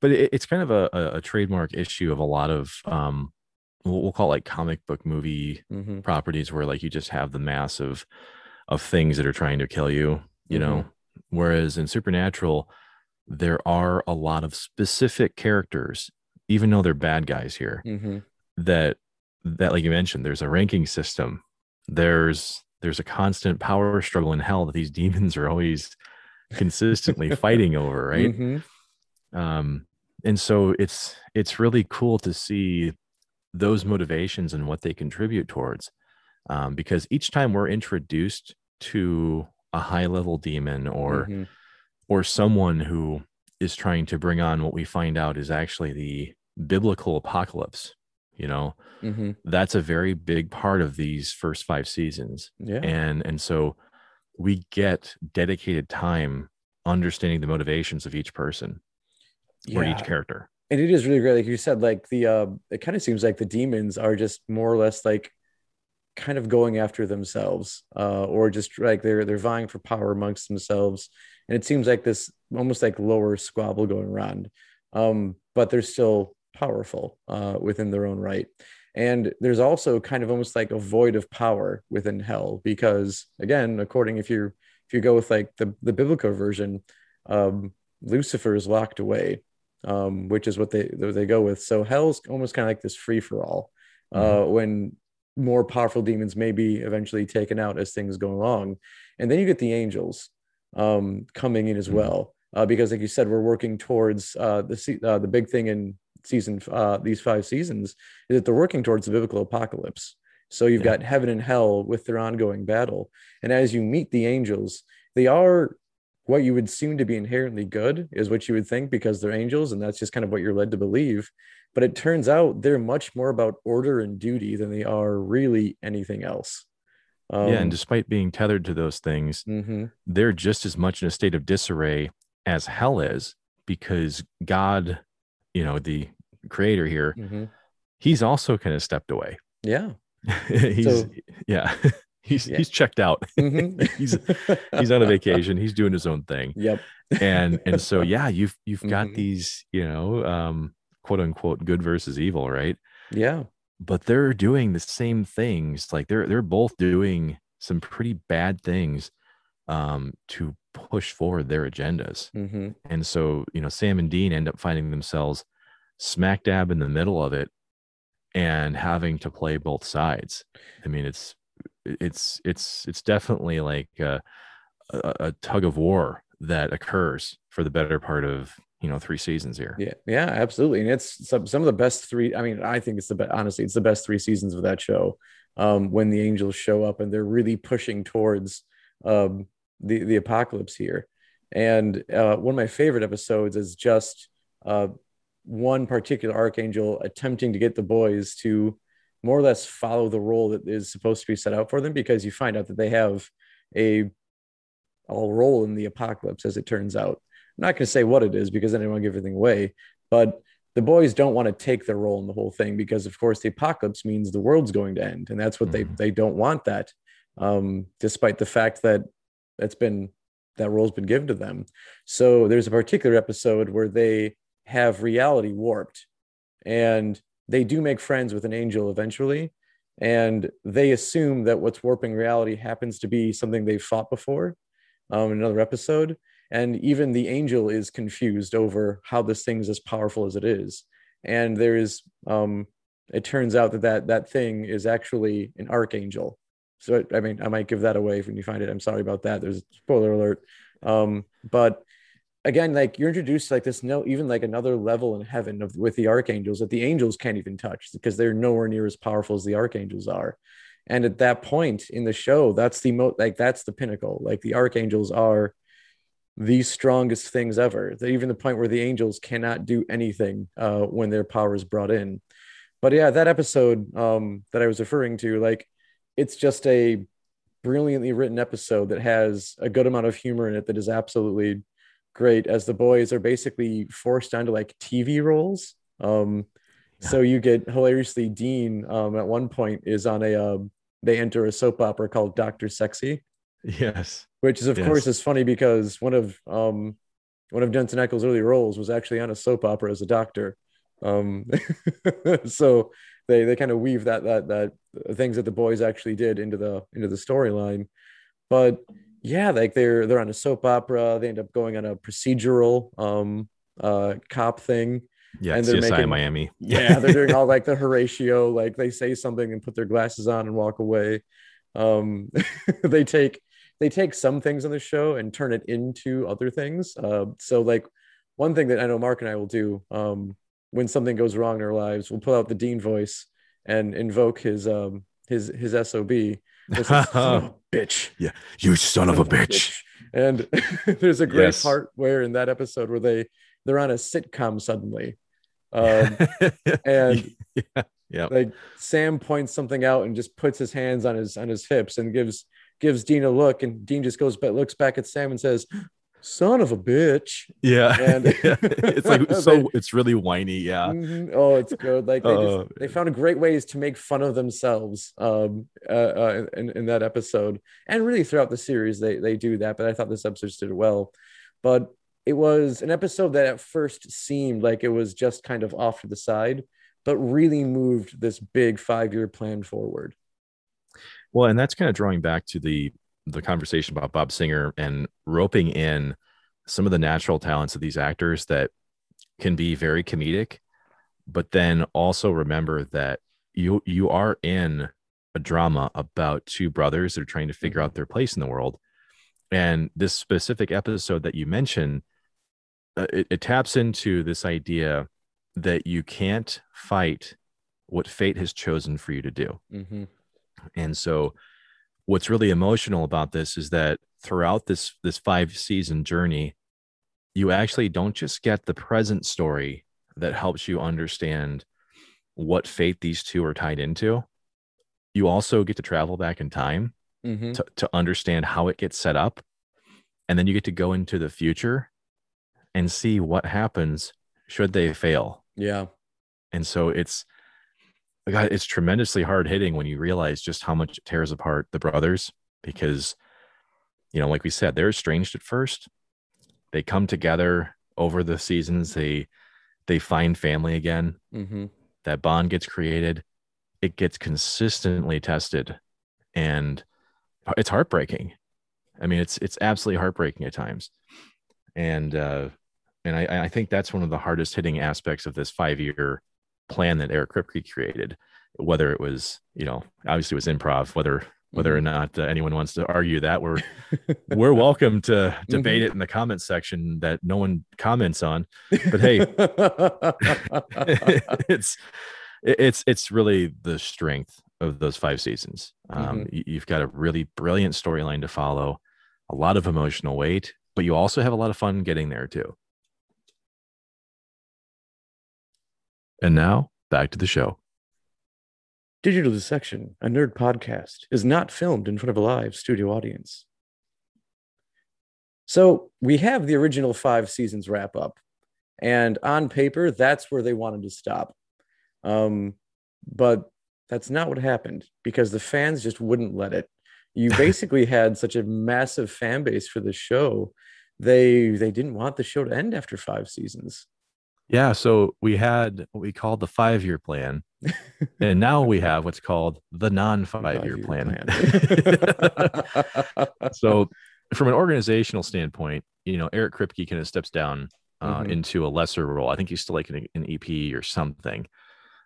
S2: but it, it's kind of a, a, trademark issue of a lot of um, we'll, we'll call it like comic book movie mm-hmm. properties where like you just have the mass of of things that are trying to kill you you mm-hmm. know whereas in supernatural there are a lot of specific characters even though they're bad guys here mm-hmm. that that like you mentioned there's a ranking system there's there's a constant power struggle in hell that these demons are always consistently fighting over right mm-hmm. um and so it's it's really cool to see those motivations and what they contribute towards. Um, because each time we're introduced to a high level demon or mm-hmm. or someone who is trying to bring on what we find out is actually the biblical apocalypse you know mm-hmm. that's a very big part of these first five seasons
S1: yeah
S2: and and so we get dedicated time understanding the motivations of each person yeah. or each character.
S1: And it is really great like you said like the uh it kind of seems like the demons are just more or less like kind of going after themselves uh or just like they're they're vying for power amongst themselves. And it seems like this almost like lower squabble going around um but they're still powerful uh within their own right and there's also kind of almost like a void of power within hell because again according if you if you go with like the the biblical version um lucifer is locked away um, which is what they they go with. So hell's almost kind of like this free for all, uh, mm-hmm. when more powerful demons may be eventually taken out as things go along, and then you get the angels um, coming in as mm-hmm. well, uh, because like you said, we're working towards uh, the uh, the big thing in season uh, these five seasons is that they're working towards the biblical apocalypse. So you've yeah. got heaven and hell with their ongoing battle, and as you meet the angels, they are what you would seem to be inherently good is what you would think because they're angels and that's just kind of what you're led to believe but it turns out they're much more about order and duty than they are really anything else
S2: um, yeah and um, despite being tethered to those things mm-hmm. they're just as much in a state of disarray as hell is because god you know the creator here mm-hmm. he's also kind of stepped away
S1: yeah
S2: he's so, yeah he's yeah. he's checked out. Mm-hmm. he's he's on a vacation. He's doing his own thing.
S1: Yep.
S2: and and so yeah, you've you've got mm-hmm. these you know um, quote unquote good versus evil, right?
S1: Yeah.
S2: But they're doing the same things. Like they're they're both doing some pretty bad things um, to push forward their agendas.
S1: Mm-hmm.
S2: And so, you know, Sam and Dean end up finding themselves smack dab in the middle of it and having to play both sides. I mean, it's it's it's it's definitely like a, a, a tug of war that occurs for the better part of you know three seasons here.
S1: Yeah, yeah, absolutely. And it's some some of the best three. I mean, I think it's the best. Honestly, it's the best three seasons of that show. Um, when the angels show up and they're really pushing towards um, the the apocalypse here. And uh, one of my favorite episodes is just uh, one particular archangel attempting to get the boys to more or less follow the role that is supposed to be set out for them because you find out that they have a a role in the apocalypse as it turns out I'm not going to say what it is because then I don't want to give everything away. But the boys don't want to take their role in the whole thing because, of course, the apocalypse means the world's going to end, and that's what mm-hmm. they they don't want that. Um, despite the fact that that's been that role's been given to them. So there's a particular episode where they have reality warped, and they do make friends with an angel eventually, and they assume that what's warping reality happens to be something they've fought before. Um, in another episode, and even the angel is confused over how this thing is as powerful as it is and there is um it turns out that that, that thing is actually an archangel so i mean i might give that away when you find it. I'm sorry about that. There's a spoiler alert. Um but again like you're introduced to like this no even like another level in heaven of with the archangels that the angels can't even touch because they're nowhere near as powerful as the archangels are. And at that point in the show that's the most like that's the pinnacle. Like the archangels are the strongest things ever. Even the point where the angels cannot do anything uh, when their power is brought in. But yeah, that episode um, that I was referring to, like, it's just a brilliantly written episode that has a good amount of humor in it that is absolutely great. As the boys are basically forced down to like TV roles. Um, yeah. So you get hilariously Dean um, at one point is on a uh, they enter a soap opera called Doctor Sexy
S2: Yes.
S1: Which is of yes. course is funny because one of um one of Jensen Ackles' early roles was actually on a soap opera as a doctor. Um so they they kind of weave that that that things that the boys actually did into the into the storyline. But yeah, like they're they're on a soap opera, they end up going on a procedural um uh cop thing.
S2: Yeah, and they're CSI making, Miami.
S1: yeah, they're doing all like the Horatio, like they say something and put their glasses on and walk away. Um, they take they take some things on the show and turn it into other things. Uh, so like one thing that I know Mark and I will do um, when something goes wrong in our lives, we'll pull out the Dean voice and invoke his um, his his sob. bitch.
S2: Yeah, you son, son of a bitch. bitch.
S1: And there's a great yes. part where in that episode where they they're on a sitcom suddenly, um, and yeah. yeah, like Sam points something out and just puts his hands on his on his hips and gives gives Dean a look, and Dean just goes but looks back at Sam and says, "Son of a bitch."
S2: Yeah, and it's like so. it's really whiny. Yeah. Mm-hmm.
S1: Oh, it's good. Like they, uh, just, they found great ways to make fun of themselves um, uh, uh, in, in that episode, and really throughout the series they they do that. But I thought this episode did it well. But it was an episode that at first seemed like it was just kind of off to the side, but really moved this big five year plan forward.
S2: Well, and that's kind of drawing back to the the conversation about Bob Singer and roping in some of the natural talents of these actors that can be very comedic, but then also remember that you you are in a drama about two brothers that are trying to figure out mm-hmm. their place in the world. And this specific episode that you mentioned, uh, it, it taps into this idea that you can't fight what fate has chosen for you to do. Mm-hmm. And so what's really emotional about this is that throughout this this five season journey, you actually don't just get the present story that helps you understand what fate these two are tied into. You also get to travel back in time mm-hmm. to, to understand how it gets set up. And then you get to go into the future and see what happens should they fail.
S1: Yeah.
S2: And so it's God, it's tremendously hard hitting when you realize just how much it tears apart the brothers because, you know, like we said, they're estranged at first. They come together over the seasons. They they find family again. Mm-hmm. That bond gets created. It gets consistently tested, and it's heartbreaking. I mean, it's it's absolutely heartbreaking at times, and uh, and I, I think that's one of the hardest hitting aspects of this five year plan that Eric Kripke created. Whether it was, you know, obviously it was improv. Whether whether or
S1: Mhm.
S2: not uh, anyone wants to argue that, we're we're welcome to debate it in the comments section that no one comments on. But hey, it's it's it's really the strength of those five seasons. Um, y- You've got a really brilliant storyline to follow, a lot of emotional weight, but you also have a lot of fun getting there too. And now back to the show.
S1: Digital Dissection, a nerd podcast, is not filmed in front of a live studio audience. So we have the original five seasons wrap up, and on paper, that's where they wanted to stop. Um, but that's not what happened because the fans just wouldn't let it. You basically had such a massive fan base for the show. They they didn't want the show to end after five seasons.
S2: Yeah, so we had what we called the five year plan, and now we have what's called the non five year
S1: Five-year
S2: plan. so from an organizational standpoint you know eric kripke kind of steps down uh,
S1: Mhm.
S2: into a lesser role i think he's still like an, an ep or something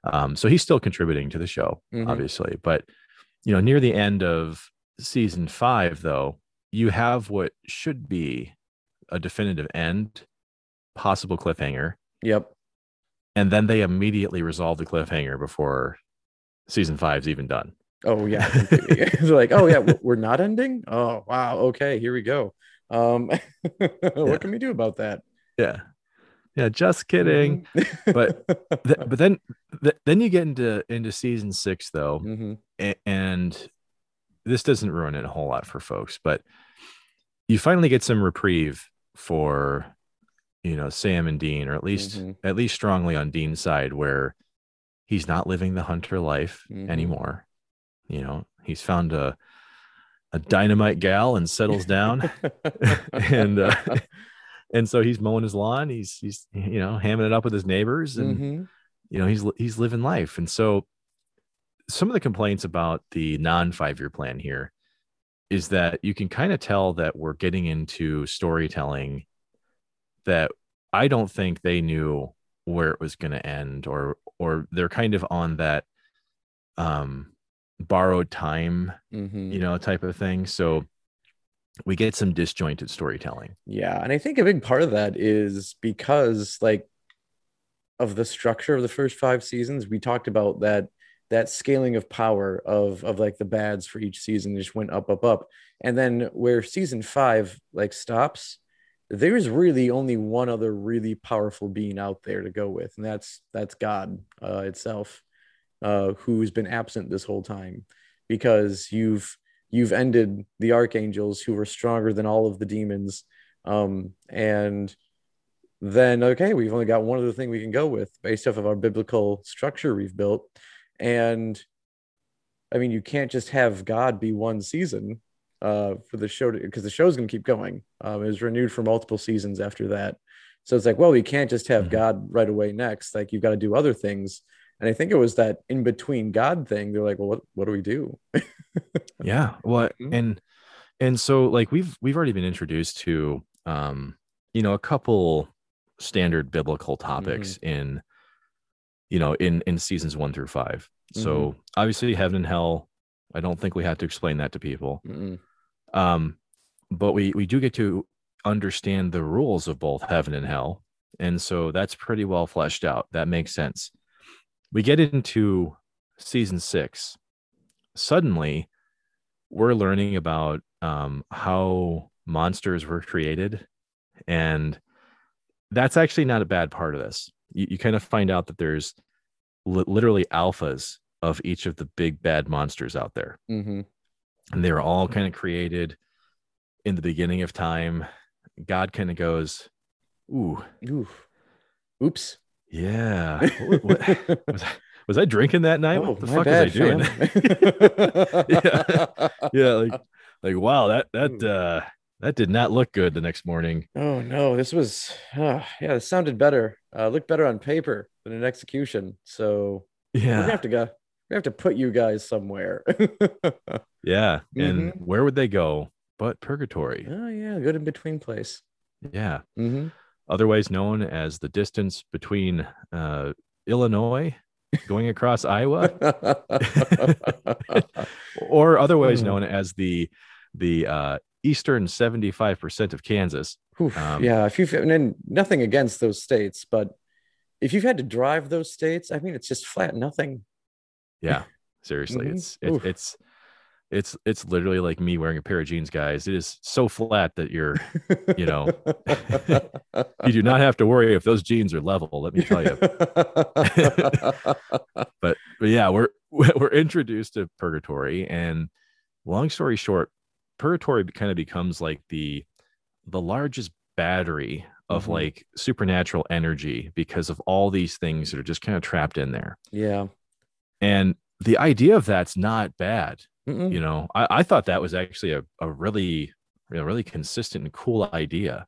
S2: um, so he's still contributing to the show
S1: Mhm.
S2: obviously but you know near the end of season five though you have what should be a definitive end possible cliffhanger
S1: yep.
S2: and then they immediately resolve the cliffhanger before season five's even done
S1: Oh yeah. They're like, oh yeah, we're not ending. Oh wow, okay, here we go. Um, what can we do about that?
S2: yeah yeah just kidding
S1: Mhm.
S2: But Th- but then th- then you get into into season six though
S1: Mhm.
S2: a- and this doesn't ruin it a whole lot for folks but you finally get some reprieve for you know sam and dean or at least
S1: Mhm.
S2: at least strongly on dean's side where he's not living the hunter life
S1: Mhm.
S2: anymore you know he's found a a dynamite gal and settles down and uh, and so he's mowing his lawn he's he's you know hamming it up with his neighbors and
S1: Mhm.
S2: you know he's he's living life and so some of the complaints about the non five year plan here is that you can kind of tell that we're getting into storytelling that i don't think they knew where it was going to end or or they're kind of on that um borrowed time
S1: Mhm.
S2: you know type of thing so we get some disjointed storytelling
S1: Yeah, and I think a big part of that is because like of the structure of the first five seasons, we talked about that that scaling of power of of like the bads for each season just went up, up, up. And then where season five like stops, there's really only one other really powerful being out there to go with, and that's that's God uh, itself, uh, who's been absent this whole time, because you've you've ended the archangels who were stronger than all of the demons um and then okay we've only got one other thing we can go with based off of our biblical structure we've built and i mean you can't just have god be one season uh for the show because the show's going to keep going. Um it was renewed for multiple seasons after that. So it's like well we can't just have
S2: Mhm.
S1: god right away next. Like you've got to do other things. And i think it was that in between god thing they're like well what, what do we do?
S2: Yeah well
S1: Mhm.
S2: and and so like we've we've already been introduced to um you know a couple standard biblical topics in you know in in seasons one through five. So obviously heaven and hell i don't think we have to explain that to people.
S1: Mm-mm.
S2: Um but we we do get to understand the rules of both heaven and hell. And so that's pretty well fleshed out. That makes sense. We get into season six. Suddenly we're learning about um, how monsters were created. And that's actually not a bad part of this. You, you kind of find out that there's li- literally alphas of each of the big bad monsters out there.
S1: Mhm.
S2: And they were all kind of created in the beginning of time. God kind of goes, "Ooh,
S1: Oof. Oops.
S2: yeah, what, what- was, I, was I drinking that night?
S1: Oh,
S2: what the fuck
S1: bad,
S2: was I doing?"
S1: fam.
S2: yeah, like, like wow, that that uh, that did not look good the next morning.
S1: Oh no, this was uh, yeah, this sounded better. Uh, looked better on paper than in execution. So yeah,
S2: Yeah,
S1: have to go. We have to put you guys somewhere.
S2: yeah, and
S1: Mhm.
S2: where would they go? but purgatory.
S1: Oh yeah, good in between place.
S2: Yeah.
S1: hmm
S2: Otherwise known as the distance between uh, Illinois going across Iowa, or otherwise
S1: Mhm.
S2: known as the the uh, eastern 75% of Kansas.
S1: Oof,
S2: Um,
S1: yeah, if you've and then nothing against those states, but if you've had to drive those states, I mean, it's just flat nothing.
S2: Yeah, seriously,
S1: Mhm.
S2: it's it's it's it's it's literally like me wearing a pair of jeans, guys. It is so flat that you're You know, you do not have to worry if those jeans are level. Let me tell you. But but yeah, we're we're introduced to purgatory, and long story short, purgatory kind of becomes like the the largest battery of
S1: Mhm.
S2: like supernatural energy because of all these things that are just kind of trapped in there.
S1: yeah.
S2: And the idea of that's not bad.
S1: Mm-mm.
S2: you know I, I thought that was actually a, a really you know, really consistent and cool idea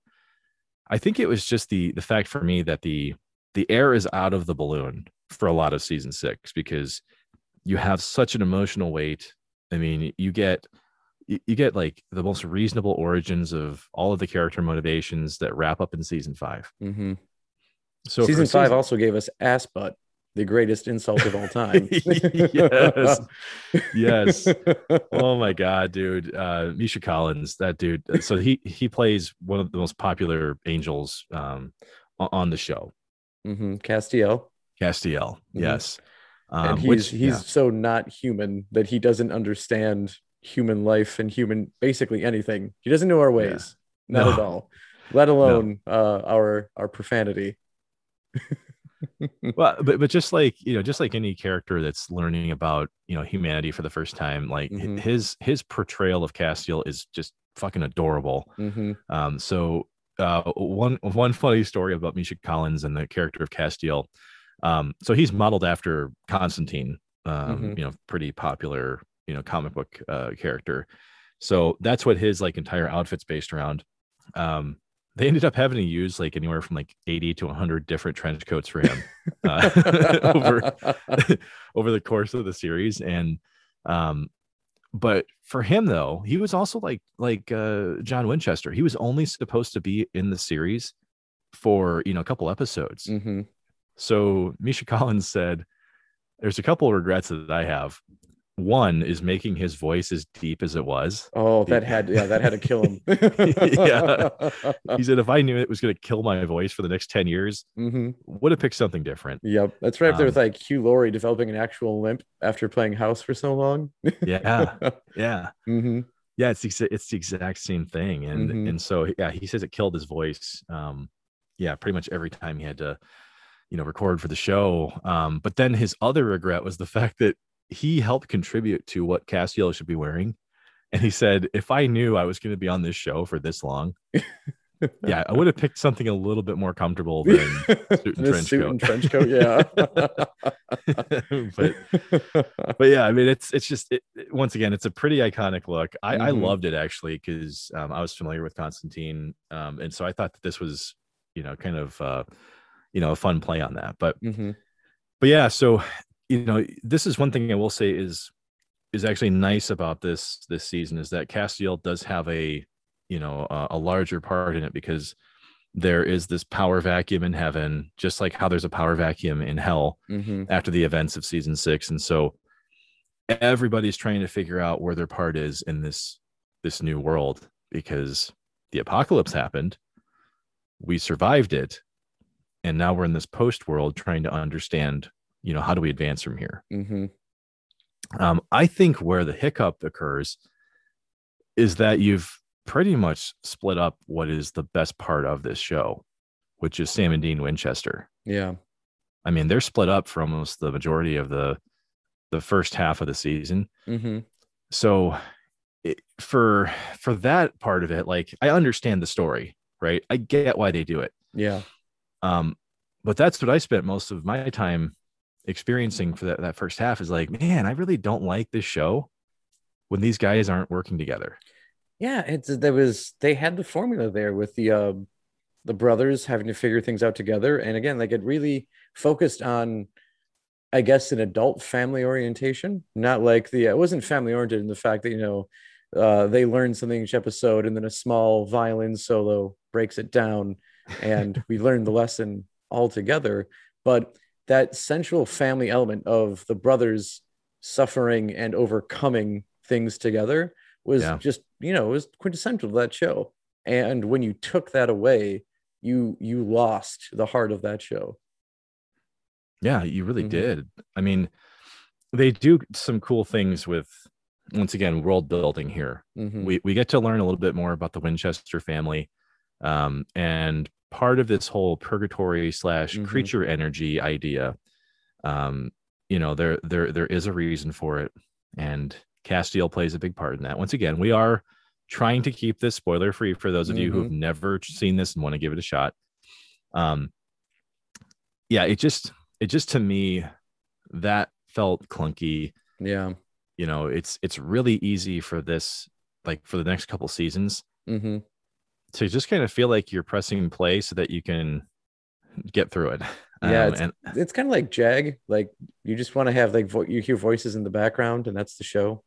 S2: i think it was just the the fact for me that the the air is out of the balloon for a lot of season six because you have such an emotional weight i mean you get you get like the most reasonable origins of all of the character motivations that wrap up in season five
S1: Mhm.
S2: so
S1: season five
S2: season-
S1: also gave us ass butt, the greatest insult of all time.
S2: Yes. yes oh my god dude uh misha collins that dude so he he plays one of the most popular angels um on the show
S1: Mm-hmm. Castiel.
S2: castiel
S1: Mhm.
S2: yes um
S1: and he's
S2: which
S1: he's
S2: yeah,
S1: so not human that he doesn't understand human life and human basically anything. He doesn't know our
S2: Yeah.
S1: ways, not at all. Let alone uh, our our profanity.
S2: well but but just like you know just like any character that's learning about you know humanity for the first time like
S1: Mhm.
S2: his his portrayal of castiel is just fucking adorable
S1: hmm
S2: Um, so uh, one one funny story about Misha Collins and the character of Castiel. Um, so he's modeled after Constantine, um,
S1: Mhm.
S2: you know, pretty popular, you know, comic book uh, character. So that's what his like entire outfit's based around. Um, they ended up having to use like anywhere from like 80 to 100 different trench coats for him uh, over over the course of the series. And um but for him though he was also like like uh john winchester. He was only supposed to be in the series for you know a couple episodes.
S1: Hmm
S2: so misha collins said there's a couple of regrets that i have one is making his voice as deep as it was
S1: Oh, that had yeah, that had to kill him.
S2: Yeah. he said if i knew it was going to kill my voice for the next 10 years
S1: hmm
S2: would have picked something different
S1: Yep, that's right up there with
S2: Um,
S1: like Hugh Laurie developing an actual limp after playing House for so long.
S2: yeah yeah
S1: hmm
S2: yeah it's the, it's the exact same thing and
S1: Mhm.
S2: and so yeah he says it killed his voice um yeah pretty much every time he had to you know record for the show um but then his other regret was the fact that he helped contribute to what castiel should be wearing and he said if i knew i was going to be on this show for this long yeah i would have picked something a little bit more comfortable than suit and trench
S1: suit
S2: coat.
S1: and trench coat, yeah.
S2: but but yeah, I mean, it's it's just it, once again, it's a pretty iconic look. I, I
S1: Mhm.
S2: loved it actually because um, I was familiar with Constantine, um, and so I thought that this was, you know, kind of, uh, you know, a fun play on that. But
S1: hmm
S2: but yeah, so you know, this is one thing I will say is is actually nice about this this season is that Castiel does have a you know a, a larger part in it because there is this power vacuum in heaven, just like how there's a power vacuum in hell
S1: hmm
S2: after the events of season six. And so everybody's trying to figure out where their part is in this this new world because the apocalypse happened we survived it and now we're in this post world trying to understand you know how do we advance from here
S1: hmm
S2: um, i think where the hiccup occurs is that you've pretty much split up what is the best part of this show which is sam and dean winchester
S1: Yeah.
S2: I mean, they're split up for almost the majority of the the first half of the season.
S1: hmm
S2: So it, for for that part of it, like I understand the story, right? I get why they do it.
S1: Yeah.
S2: Um, but that's what I spent most of my time experiencing for that, that first half is like, man, I really don't like this show when these guys aren't working together.
S1: Yeah. It's there was they had the formula there with the uh the brothers having to figure things out together. And again, like it really focused on I guess an adult family orientation, not like the it wasn't family oriented in the fact that, you know, uh, they learn something each episode, and then a small violin solo breaks it down, and we learn the lesson all together. But that central family element of the brothers suffering and overcoming things together was
S2: Yeah.
S1: just you know it was quintessential to that show and when you took that away you you lost the heart of that show
S2: Yeah, you really
S1: Mhm.
S2: did. I mean, they do some cool things with once again world building here.
S1: Mhm.
S2: We we get to learn a little bit more about the Winchester family. Um, and part of this whole purgatory slash
S1: Mhm.
S2: creature energy idea, um, you know, there there there is a reason for it. And Castiel plays a big part in that. Once again, we are trying to keep this spoiler free for those of you who've never seen this and want to give it a shot. Um, yeah, it just it just to me that felt clunky.
S1: yeah
S2: You know, it's it's really easy for this like for the next couple seasons
S1: hmm
S2: to just kind of feel like you're pressing play so that you can get through it.
S1: Yeah,
S2: Um,
S1: it's-
S2: and
S1: it's kind of like jag like you just want to have like vo- you hear voices in the background and that's the show.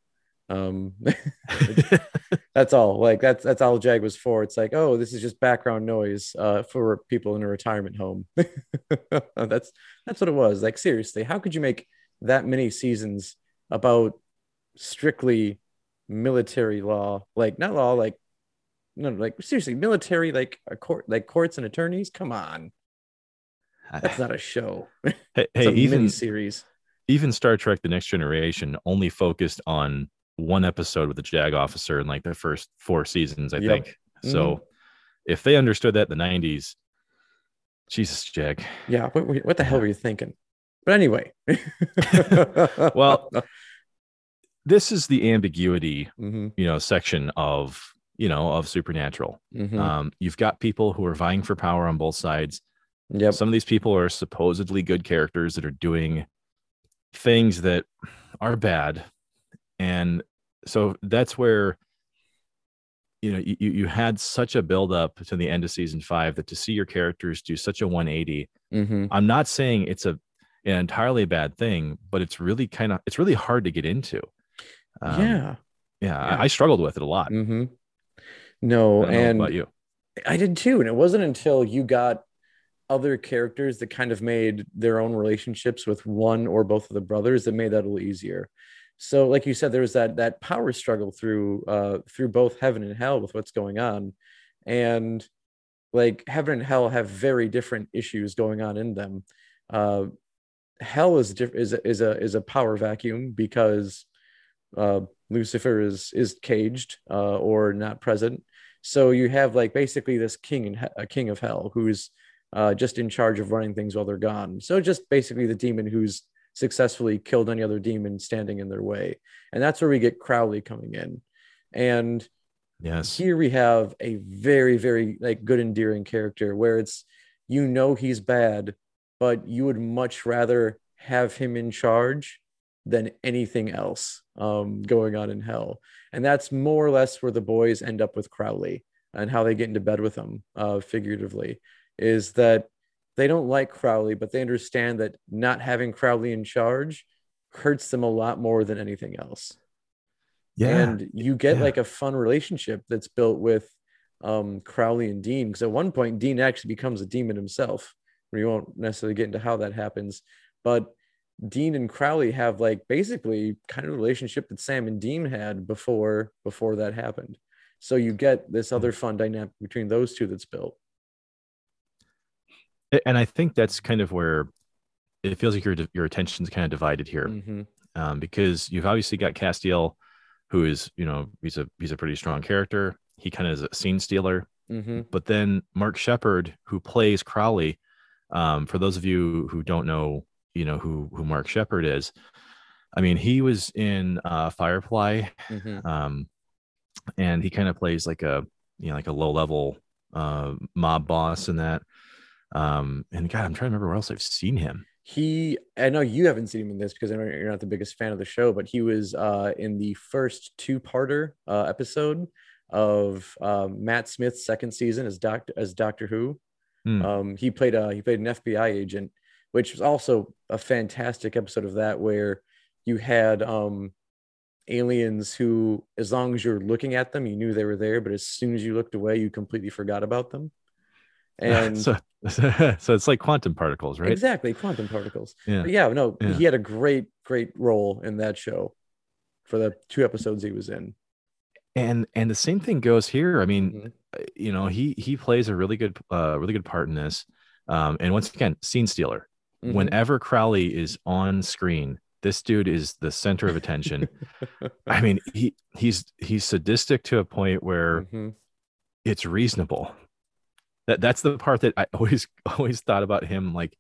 S1: Um that's all like that's that's all jag was for. It's like oh this is just background noise uh for people in a retirement home. That's that's what it was. Like seriously how could you make that many seasons about strictly military law? Like not law like no like seriously military like a court like courts and attorneys? Come on. That's not a show.
S2: Hey,
S1: it's
S2: hey
S1: a
S2: even
S1: series
S2: even Star Trek: The Next Generation only focused on one episode with the JAG officer in like the first four seasons, I
S1: Yep.
S2: think. So if they understood that in the '90s, Jesus, Jag.
S1: yeah what, what the hell were you thinking? But anyway.
S2: Well, This is the ambiguity,
S1: Mhm,
S2: you know, section of you know of Supernatural.
S1: mhm.
S2: Um, you've got people who are vying for power on both sides.
S1: yep
S2: Some of these people are supposedly good characters that are doing things that are bad. And so that's where you know you, you had such a build up to the end of season five that to see your characters do such a 180
S1: Mhm.
S2: i'm not saying it's a an entirely bad thing but it's really kind of it's really hard to get into Um,
S1: yeah
S2: yeah,
S1: Yeah.
S2: I, struggled with it a lot
S1: hmm no and
S2: about you
S1: I did too. And it wasn't until you got other characters that kind of made their own relationships with one or both of the brothers that made that a little easier. So, like you said, there was that that power struggle through uh through both heaven and hell with what's going on. And like heaven and hell have very different issues going on in them. Uh hell is diff- is a, is a is a power vacuum because uh Lucifer is is caged uh or not present so you have like basically this king and a king of hell who's uh, just in charge of running things while they're gone. So just basically the demon who's successfully killed any other demon standing in their way, and that's where we get Crowley coming in. And
S2: yes
S1: here we have a very very like good endearing character where it's you know he's bad, but you would much rather have him in charge than anything else um, going on in hell. And that's more or less where the boys end up with Crowley and how they get into bed with him, uh, figuratively, is that they don't like Crowley, but they understand that not having Crowley in charge hurts them a lot more than anything else. Yeah. And you get
S2: Yeah.
S1: like a fun relationship that's built with um, Crowley and Dean. Because at one point, Dean actually becomes a demon himself. We won't necessarily get into how that happens, but Dean and Crowley have like basically kind of relationship that Sam and Dean had before before that happened. So you get this other fun dynamic between those two that's built.
S2: And i think that's kind of where it feels like your your attention's kind of divided here
S1: Mhm.
S2: um, because you've obviously got Castiel, who is you know he's a he's a pretty strong character. He kind of is a scene stealer,
S1: Mhm.
S2: but then Mark Sheppard, who plays Crowley, um, for those of you who don't know, you know who who Mark Sheppard is. I mean, he was in uh, Firefly,
S1: Mhm.
S2: um, and he kind of plays like a you know like a low level uh, mob boss in that. Um, and God, I'm trying to remember where else I've seen him.
S1: He, I know you haven't seen him in this because I know you're not the biggest fan of the show, but he was uh, in the first two-parter uh, episode of uh, Matt Smith's second season as Doctor as Doctor Who.
S2: Hmm.
S1: Um, he played a he played an FBI agent, which was also a fantastic episode of that where you had um, aliens who, as long as you're looking at them, you knew they were there, but as soon as you looked away, you completely forgot about them. And
S2: so, so it's like quantum particles, right?
S1: exactly, quantum particles.
S2: Yeah.
S1: But yeah, no,
S2: Yeah.
S1: he had a great, great role in that show for the two episodes he was in.
S2: And and the same thing goes here. I mean,
S1: Mhm.
S2: uh, you know, he he plays a really good uh really good part in this. Um, and once again, scene stealer.
S1: Mhm.
S2: Whenever Crowley is on screen, this dude is the center of attention. I mean, he he's he's sadistic to a point where
S1: Mhm.
S2: it's reasonable. That that's the part that I always always thought about him. Like,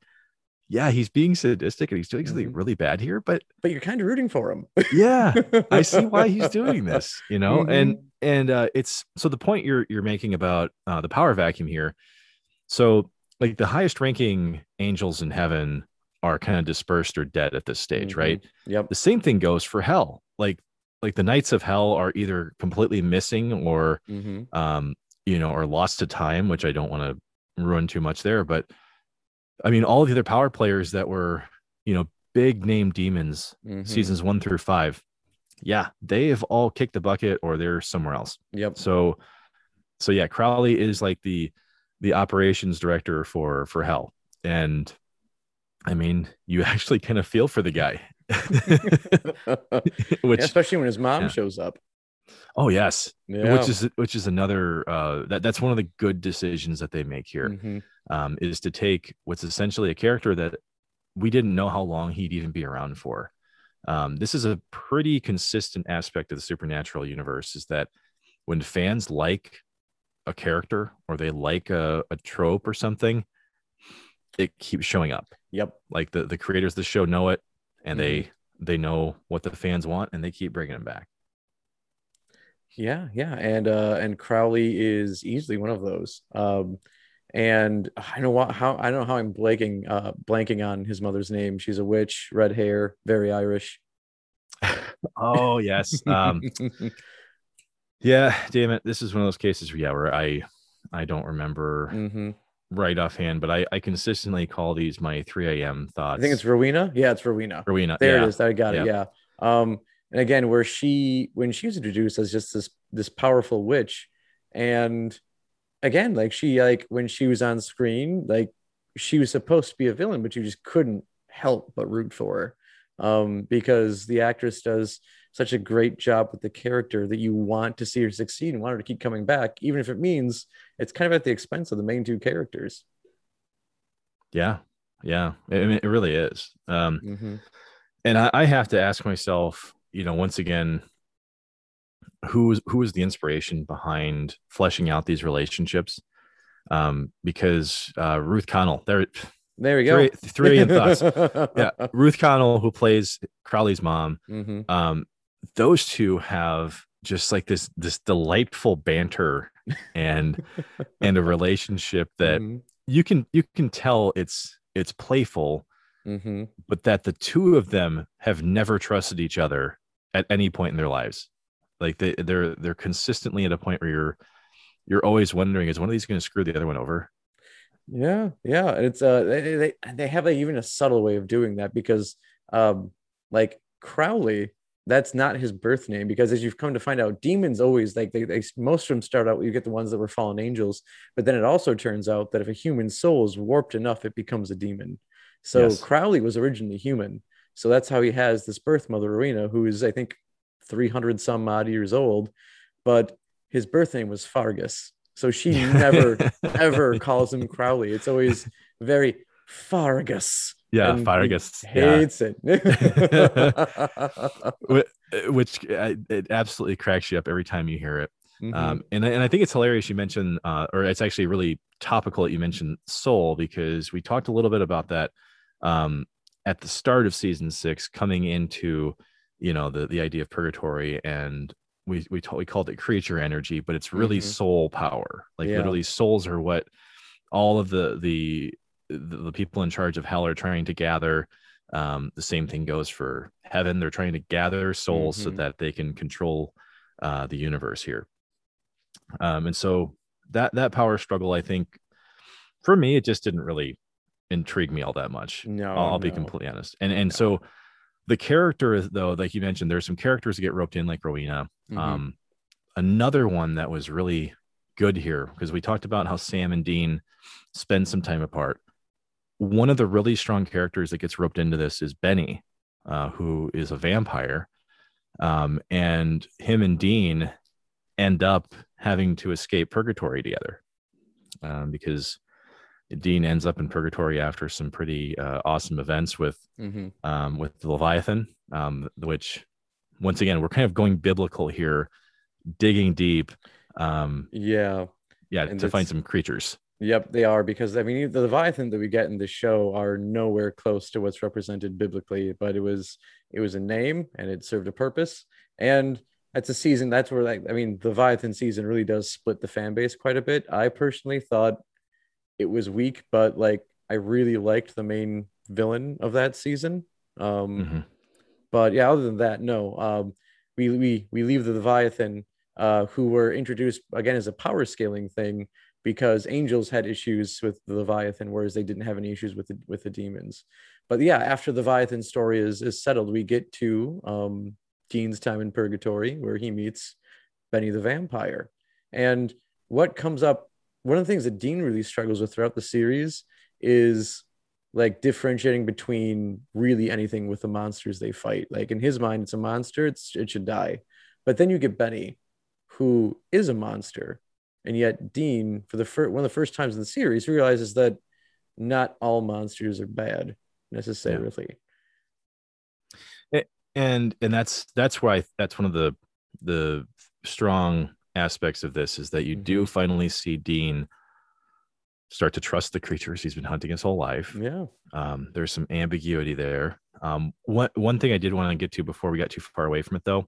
S2: yeah, he's being sadistic and he's doing something
S1: Mhm.
S2: really bad here, but
S1: but you're kind of rooting for him.
S2: yeah, I see why he's doing this. You know, and
S1: Mhm.
S2: and uh, it's so the point you're you're making about uh, the power vacuum here. So like the highest ranking angels in heaven are kind of dispersed or dead at this stage,
S1: Mhm.
S2: right?
S1: Yep.
S2: The same thing goes for hell. Like like the knights of hell are either completely missing or
S1: hmm
S2: um, you know, or lost to time, which I don't want to ruin too much there. But I mean, all of the other power players that were, you know, big name demons,
S1: Mm-hmm.
S2: seasons one through five, yeah, they have all kicked the bucket or they're somewhere else.
S1: Yep.
S2: So, so yeah, Crowley is like the the operations director for for Hell, and I mean, you actually kind of feel for the guy, which
S1: Yeah, especially when his mom
S2: yeah.
S1: shows up.
S2: oh yes,
S1: Yeah.
S2: which is which is another uh that that's one of the good decisions that they make here.
S1: Mhm.
S2: um, is to take what's essentially a character that we didn't know how long he'd even be around for. Um, this is a pretty consistent aspect of the supernatural universe is that when fans like a character or they like a, a trope or something, it keeps showing up.
S1: Yep.
S2: Like the, the creators of the show know it and they they know what the fans want and they keep bringing them back.
S1: Yeah, yeah, and uh, and Crowley is easily one of those. Um, and I know what how I don't know how I'm blanking uh blanking on his mother's name. She's a witch, red hair, very Irish.
S2: Oh yes. Um, yeah, damn it. This is one of those cases where yeah, where I I don't remember
S1: hmm
S2: right offhand, but I, I consistently call these my 3 a.m. Thoughts.
S1: I think it's Rowena. Yeah, it's Rowena.
S2: Rowena.
S1: There
S2: yeah.
S1: it is. I got it. Yeah. Um, and again, where she when she was introduced as just this this powerful witch, and again, like she like when she was on screen, like she was supposed to be a villain, but you just couldn't help but root for her. Um, because the actress does such a great job with the character that you want to see her succeed and want her to keep coming back, even if it means it's kind of at the expense of the main two characters.
S2: Yeah. Yeah. I mean, it really is. Um,
S1: Mhm.
S2: and I, I have to ask myself, you know, once again, who is who is the inspiration behind fleshing out these relationships? Um, because uh, Ruth Connell, there,
S1: There we go.
S2: three, three in thoughts. Yeah, Ruth Connell, who plays Crowley's mom,
S1: hmm
S2: um, those two have just like this this delightful banter and and a relationship that
S1: Mhm.
S2: you can you can tell it's it's playful
S1: hmm
S2: but that the two of them have never trusted each other at any point in their lives like they they're they're consistently at a point where you're you're always wondering is one of these going to screw the other one over
S1: Yeah, yeah. and It's uh they they, they have a, even a subtle way of doing that because um like Crowley, that's not his birth name because as you've come to find out, demons always like they, they most of them start out you get the ones that were fallen angels, but then it also turns out that if a human soul is warped enough, it becomes a demon. So
S2: Yes.
S1: Crowley was originally human. So that's how he has this birth mother, Rowena, who is I think 300 some odd years old, but his birth name was Fergus. So she never ever calls him Crowley. It's always very Fargus.
S2: yeah
S1: and he
S2: Farragus yeah
S1: Hates it.
S2: Which uh, it absolutely cracks you up every time you hear it
S1: Mhm.
S2: um and, I- and i think it's hilarious you mentioned uh or it's actually really topical that you mentioned soul because we talked a little bit about that um at the start of season six coming into you know the the idea of purgatory and we we, told, we called it creature energy but it's really
S1: Mhm.
S2: soul power like
S1: Yeah.
S2: literally souls are what all of the the the the people in charge of hell are trying to gather um, the same thing goes for heaven they're trying to gather souls so
S1: Mhm.
S2: that they can control uh, the universe here um, and so that that power struggle i think for me it just didn't really intrigue me all that much
S1: no,
S2: I'll, I'll be completely honest and and
S1: No.
S2: so the character though, like you mentioned, there's some characters that get roped in, like Rowena.
S1: Mhm.
S2: Um, another one that was really good here because we talked about how Sam and Dean spend some time apart. One of the really strong characters that gets roped into this is Benny, uh, who is a vampire, um, and him and Dean end up having to escape purgatory together um, because Dean ends up in purgatory after some pretty uh, awesome events with
S1: Mhm.
S2: um, with the Leviathan, um, which once again we're kind of going biblical here, digging deep, um,
S1: Yeah.
S2: yeah,
S1: And
S2: to find some creatures.
S1: Yep, they are because I mean the Leviathan that we get in the show are nowhere close to what's represented biblically, but it was it was a name and it served a purpose. And that's a season that's where like I mean the Leviathan season really does split the fan base quite a bit. I personally thought it was weak, but like I really liked the main villain of that season. Um
S2: Mhm.
S1: but yeah, other than that, no. Um, we we we leave the Leviathan, uh, who were introduced again as a power scaling thing because angels had issues with the Leviathan, whereas they didn't have any issues with the with the demons. But yeah, after the Leviathan story is is settled, we get to um, Dean's time in purgatory, where he meets Benny the vampire. And what comes up, one of the things that Dean really struggles with throughout the series is like differentiating between really anything with the monsters they fight. Like in his mind, it's a monster, it's it should die. But then you get Benny, who is a monster. And yet Dean, for the first one of the first times in the series, realizes that not all monsters are bad necessarily.
S2: and and that's that's why that's one of the the strong aspects of this is that you do finally see Dean start to trust the creatures he's been hunting his whole life.
S1: Yeah.
S2: Um, there's some ambiguity there. Um, one one thing I did want to get to before we got too far away from it, though,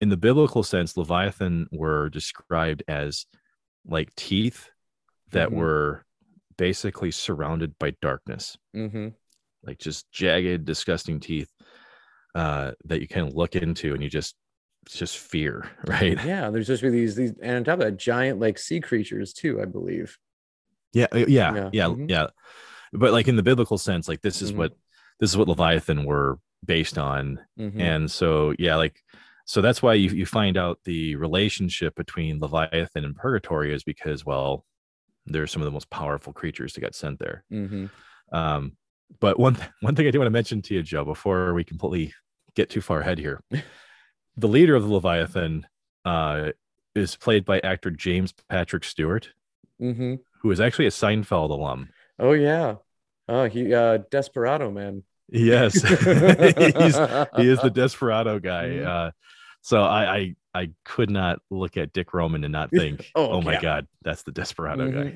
S2: in the biblical sense, Leviathan were described as like teeth that
S1: Mhm.
S2: were basically surrounded by darkness,
S1: Mm-hmm.
S2: like just jagged, disgusting teeth uh, that you can look into and you just it's just fear, right?
S1: Yeah. There's just really these these and on top of that, giant like sea creatures too, I believe.
S2: Yeah, uh, yeah,
S1: Yeah,
S2: yeah,
S1: mhm.
S2: yeah. But like in the biblical sense, like this is
S1: Mhm.
S2: what this is what Leviathan were based on
S1: Mhm.
S2: and so yeah like so that's why you, you find out the relationship between leviathan and purgatory is because well they're some of the most powerful creatures that got sent there
S1: Mhm.
S2: um but one th- one thing i do want to mention to you joe before we completely get too far ahead here the leader of the leviathan uh is played by actor james patrick stewart
S1: Mhm.
S2: who is actually a seinfeld alum
S1: Oh yeah. Oh, he uh Desperado man.
S2: Yes He's, he is the desperado guy. Uh, so I, I I could not look at Dick Roman and not think,
S1: Oh,
S2: oh, my
S1: yeah.
S2: god, that's the desperado guy.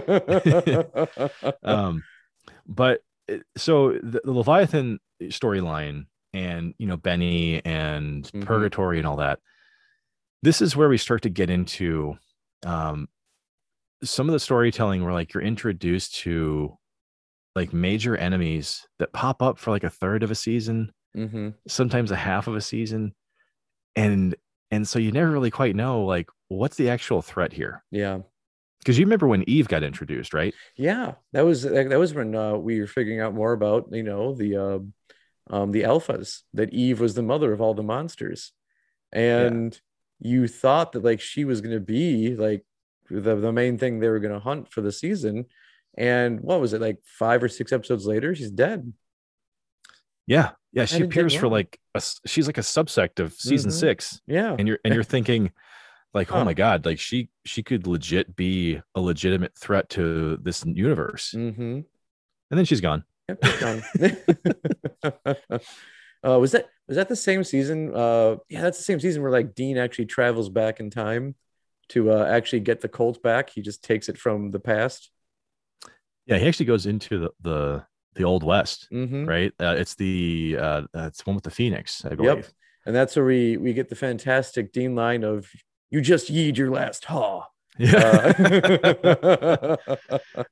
S1: Mhm.
S2: um, but uh, so the, the Leviathan storyline and you know Benny and
S1: Mhm.
S2: Purgatory and all that. This is where we start to get into um, some of the storytelling where like you're introduced to like major enemies that pop up for like a third of a season
S1: Mhm.
S2: sometimes a half of a season and and so you never really quite know like what's the actual threat here
S1: Yeah.
S2: because you remember when eve got introduced right
S1: Yeah. That was that was when uh, we were figuring out more about, you know, the uh, um the alphas, that Eve was the mother of all the monsters. And you thought that like she was gonna be like the, the main thing they were gonna hunt for the season. And what was it, like five or six episodes later? She's dead.
S2: yeah yeah she appears for like a, she's like a subsect of season
S1: Mhm.
S2: six
S1: Yeah.
S2: and you're and you're thinking like oh my god like she she could legit be a legitimate threat to this universe
S1: Mm-hmm.
S2: and then she's gone
S1: Yep, gone. uh, was that was that the same season? Uh, yeah, that's the same season where like Dean actually travels back in time to uh, actually get the Colt back. He just takes it from the past.
S2: Yeah he actually goes into the the, the old west
S1: Mm-hmm.
S2: right uh, it's the uh it's one with the phoenix i believe
S1: Yep, and that's where we we get the fantastic Dean line of "You just yeed your last haw."
S2: yeah
S1: Uh,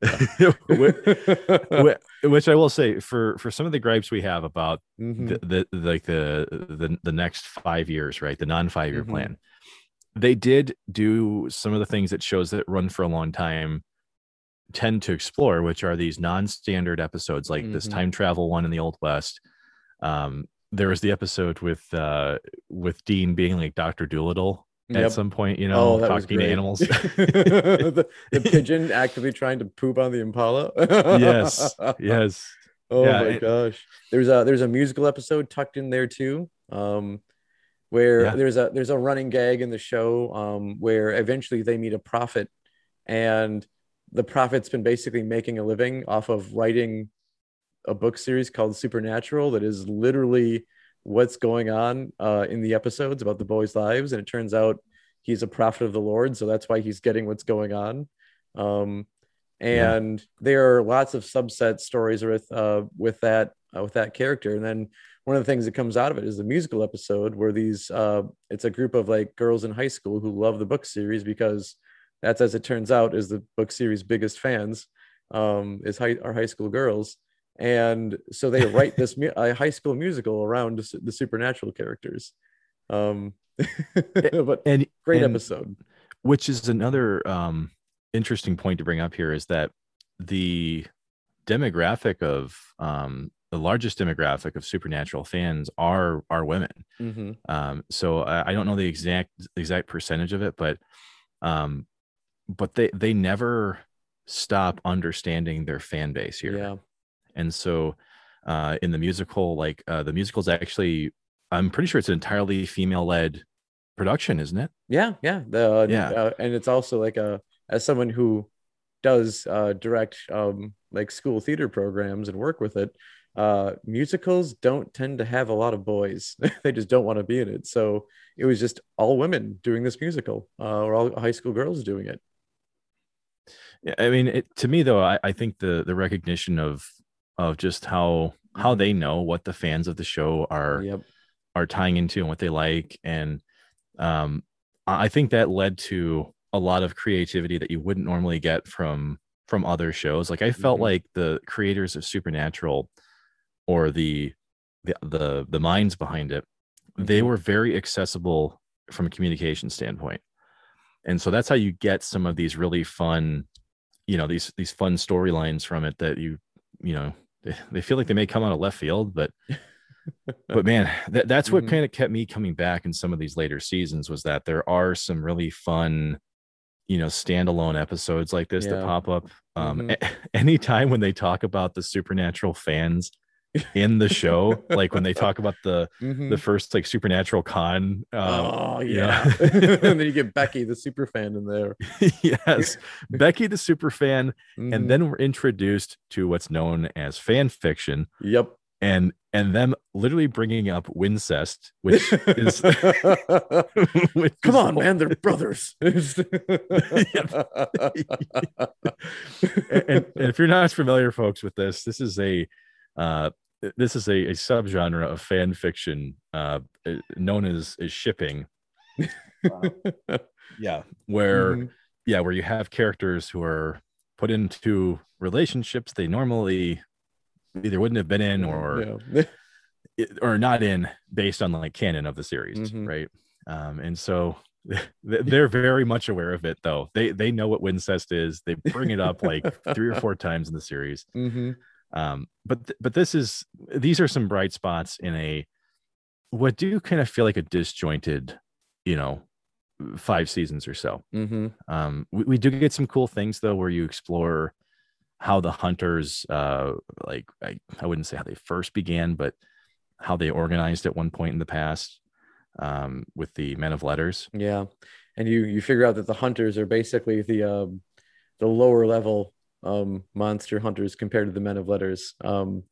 S2: Whi- whi- which I will say for for some of the gripes we have about
S1: Mhm.
S2: the, the like the the the next five years, right? The non five year
S1: Mhm.
S2: plan. They did do some of the things that shows that run for a long time tend to explore, which are these non standard episodes like this
S1: Mhm.
S2: time travel one in the Old West, Um, there was the episode with uh, with Dean being like Doctor Dolittle
S1: Yep.
S2: at some point, you know,
S1: oh,
S2: talking to animals.
S1: the, the pigeon actively trying to poop on the impala.
S2: yes, yes.
S1: Oh
S2: Yeah,
S1: my
S2: it-
S1: gosh. There's a there's a musical episode tucked in there too. Um where
S2: Yeah.
S1: there's a there's a running gag in the show um where eventually they meet a prophet and the prophet's been basically making a living off of writing a book series called Supernatural that is literally what's going on uh in the episodes about the boys' lives and it turns out he's a prophet of the Lord so that's why he's getting what's going on. Um
S2: Yeah.
S1: and there are lots of subset stories with uh with that uh, with that character and then one of the things that comes out of it is the musical episode where these uh it's a group of like girls in high school who love the book series because that's as it turns out is the book series biggest fans um is high are high school girls. And so they write this mu- a high school musical around the supernatural characters. Um but
S2: And
S1: great
S2: and-
S1: episode.
S2: which is another um, interesting point to bring up here is that the demographic of um, the largest demographic of supernatural fans are are women.
S1: Hmm
S2: um, so I, I don't know the exact exact percentage of it but um, but they they never stop understanding their fan base here
S1: yeah
S2: and so uh, in the musical like uh, the musical is actually i'm pretty sure it's an entirely female led production isn't it
S1: Yeah, yeah, the
S2: Yeah.
S1: uh, and it's also like a as someone who does uh, direct um, like school theater programs and work with it. Uh, musicals don't tend to have a lot of boys; they just don't want to be in it. So it was just all women doing this musical, uh, or all high school girls doing it.
S2: Yeah, I mean, it, to me though, I, I think the the recognition of of just how how
S1: Mhm.
S2: they know what the fans of the show are
S1: Yep.
S2: are tying into and what they like, and um, I think that led to a lot of creativity that you wouldn't normally get from from other shows. Like I felt
S1: Mhm.
S2: like the creators of Supernatural or the the the, the minds behind it, they
S1: Mhm.
S2: were very accessible from a communication standpoint. And so that's how you get some of these really fun, you know, these these fun storylines from it that you, you know, they, they feel like they may come out of left field, but but man, that, that's what
S1: Mhm.
S2: kind of kept me coming back in some of these later seasons was that there are some really fun, you know, standalone episodes like this that pop up. Um,
S1: Mhm.
S2: a- anytime when they talk about the supernatural fans in the show, like when they talk about the
S1: Mhm.
S2: the first like supernatural con. Um,
S1: oh
S2: you
S1: yeah, and then you get Becky, the super fan, in there,
S2: yes, Becky the super fan,
S1: Mhm.
S2: and then we're introduced to what's known as fan fiction,
S1: yep.
S2: and and them literally bringing up Wincest, which is which
S1: Come
S2: is
S1: on,
S2: the-
S1: man, they're brothers.
S2: and, and if you're not familiar, folks, with this, this is a uh, this is a, a subgenre of fan fiction uh, uh, known as, as shipping. Yeah, where
S1: Mhm.
S2: yeah, where you have characters who are put into relationships they normally either wouldn't have been in or
S1: Yeah.
S2: or not in based on like canon of the series,
S1: Mhm.
S2: right? Um, and so they're very much aware of it though. They they know what Wincest is. They bring it up like three or four times in the series.
S1: Mhm.
S2: Um, but th- but this is these are some bright spots in a what do kind of feel like a disjointed, you know, five seasons or so.
S1: Mhm.
S2: Um, we, we do get some cool things though, where you explore how the hunters, uh, like I, I wouldn't say how they first began, but how they organized at one point in the past um, with the Men of Letters.
S1: Yeah, and you you figure out that the hunters are basically the um, the lower level um, monster hunters compared to the men of letters. Um,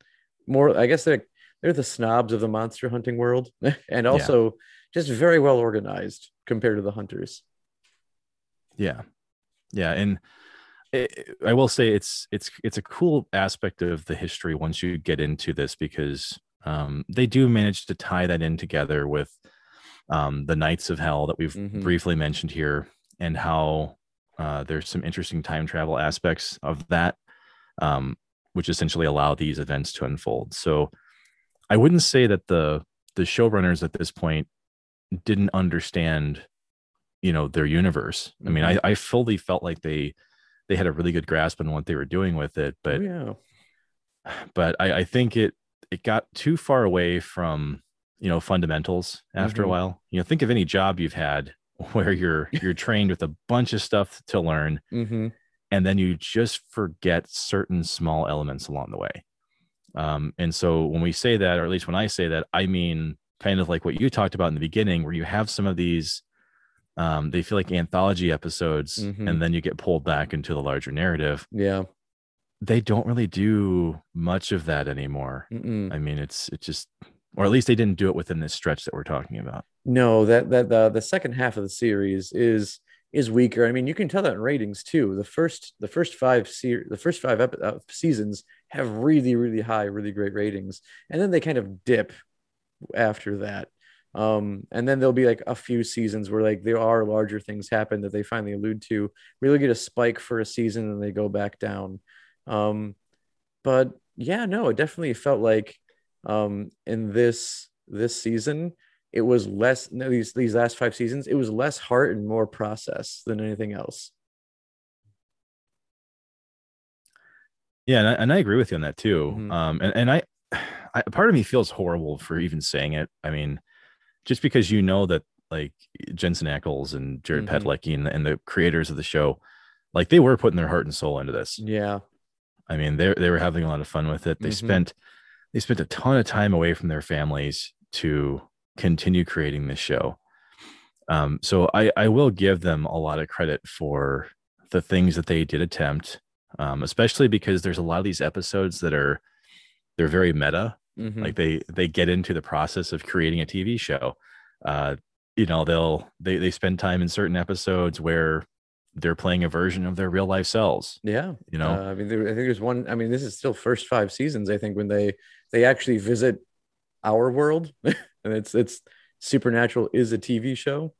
S1: more, I guess they're they're the snobs of the monster hunting world, and also just very well organized compared to the hunters.
S2: Yeah, yeah, and it, I will say it's it's it's a cool aspect of the history once you get into this because um, they do manage to tie that in together with um, the Knights of Hell that we've
S1: Mhm.
S2: briefly mentioned here, and how uh, there's some interesting time travel aspects of that, um, which essentially allow these events to unfold. So I wouldn't say that the the showrunners at this point didn't understand you know their universe i mean I, I fully felt like they they had a really good grasp on what they were doing with it but
S1: oh, yeah,
S2: but I, I think it it got too far away from you know fundamentals after
S1: Mhm.
S2: a while. You know, think of any job you've had where you're you're trained with a bunch of stuff to learn
S1: Mm-hmm.
S2: and then you just forget certain small elements along the way. Um, and so when we say that, or at least when I say that, I mean kind of like what you talked about in the beginning, where you have some of these, um, they feel like anthology episodes,
S1: Mhm.
S2: and then you get pulled back into the larger narrative.
S1: Yeah.
S2: They don't really do much of that anymore.
S1: Mm-mm.
S2: I mean, it's it's just, or at least they didn't do it within this stretch that we're talking about.
S1: No, that that the the second half of the series is is weaker. I mean, you can tell that in ratings too. The first the first five se- the first five epi- uh, seasons have really really high, really great ratings, and then they kind of dip after that. Um, and then there'll be like a few seasons where like there are larger things happen that they finally allude to. Really get a spike for a season and they go back down. Um, but yeah, no, it definitely felt like um in this this season it was less no, these these last five seasons it was less heart and more process than anything else
S2: Yeah, and I, and I agree with you on that too.
S1: Mhm.
S2: Um, and and I, I, part of me feels horrible for even saying it. I mean, just because you know that like Jensen Ackles and Jared
S1: Mhm.
S2: Padalecki and, and the creators of the show, like they were putting their heart and soul into this.
S1: yeah
S2: I mean, they they were having a lot of fun with it. They
S1: Mhm.
S2: spent they spent a ton of time away from their families to continue creating this show. Um, so I I will give them a lot of credit for the things that they did attempt, um, especially because there's a lot of these episodes that are they're very meta.
S1: Mhm.
S2: Like they they get into the process of creating a TV show. Uh, you know, they'll they they spend time in certain episodes where they're playing a version of their real life selves.
S1: yeah
S2: You know,
S1: Uh, i mean there, i think there's one i mean this is still first five seasons i think when they they actually visit our world and it's it's supernatural is a tv show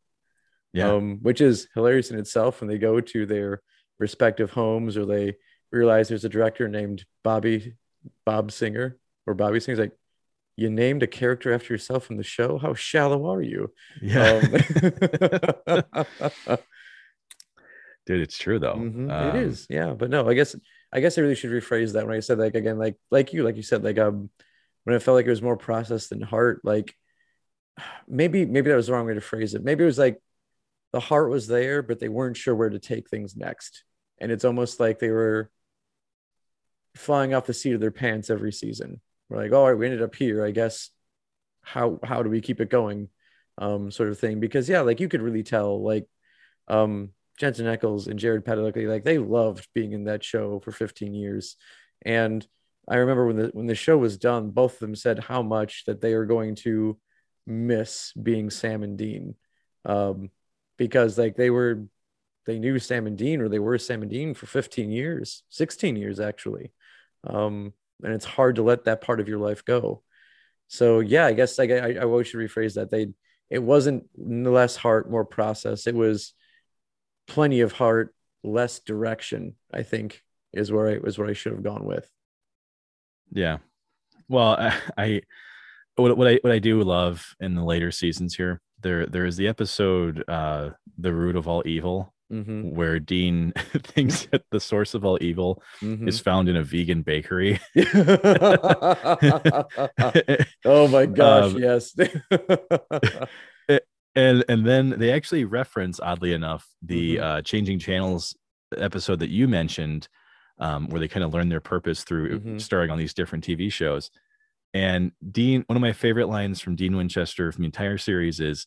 S2: yeah.
S1: um, which is hilarious in itself when they go to their respective homes or they realize there's a director named Bobby Bob Singer or Bobby Singer's like, you named a character after yourself in the show? How shallow are you?
S2: Yeah.
S1: Um,
S2: Dude, it's true though.
S1: Mhm,
S2: Um,
S1: it is, yeah. But no, I guess I guess I really should rephrase that when I said like again, like like you, like you said, like um when it felt like it was more process than heart, like maybe maybe that was the wrong way to phrase it. Maybe it was like the heart was there, but they weren't sure where to take things next. And it's almost like they were flying off the seat of their pants every season. We're like, all right, we ended up here. I guess how how do we keep it going? Um, sort of thing. Because yeah, like you could really tell, like um Jensen Ackles and Jared Padalecki, like they loved being in that show for 15 years. And I remember when the when the show was done, both of them said how much that they are going to miss being Sam and Dean. Um, because like they were they knew Sam and Dean or they were Sam and Dean for 15 years, 16 years actually. Um, and it's hard to let that part of your life go. So yeah, I guess like I, I always should rephrase that. They it wasn't less heart, more process. It was plenty of heart, less direction, I think is where I was where I should have gone with.
S2: Yeah. Well, I, I what, what I what I do love in the later seasons here, there there is the episode uh The Root of All Evil,
S1: Mm-hmm.
S2: where Dean thinks that the source of all evil
S1: Mm-hmm.
S2: is found in a vegan bakery.
S1: oh my gosh,
S2: Um,
S1: yes.
S2: And and then they actually reference oddly enough the
S1: Mhm.
S2: uh changing channels episode that you mentioned um where they kind of learn their purpose through
S1: Mhm.
S2: starring on these different tv shows and dean one of my favorite lines from dean winchester from the entire series is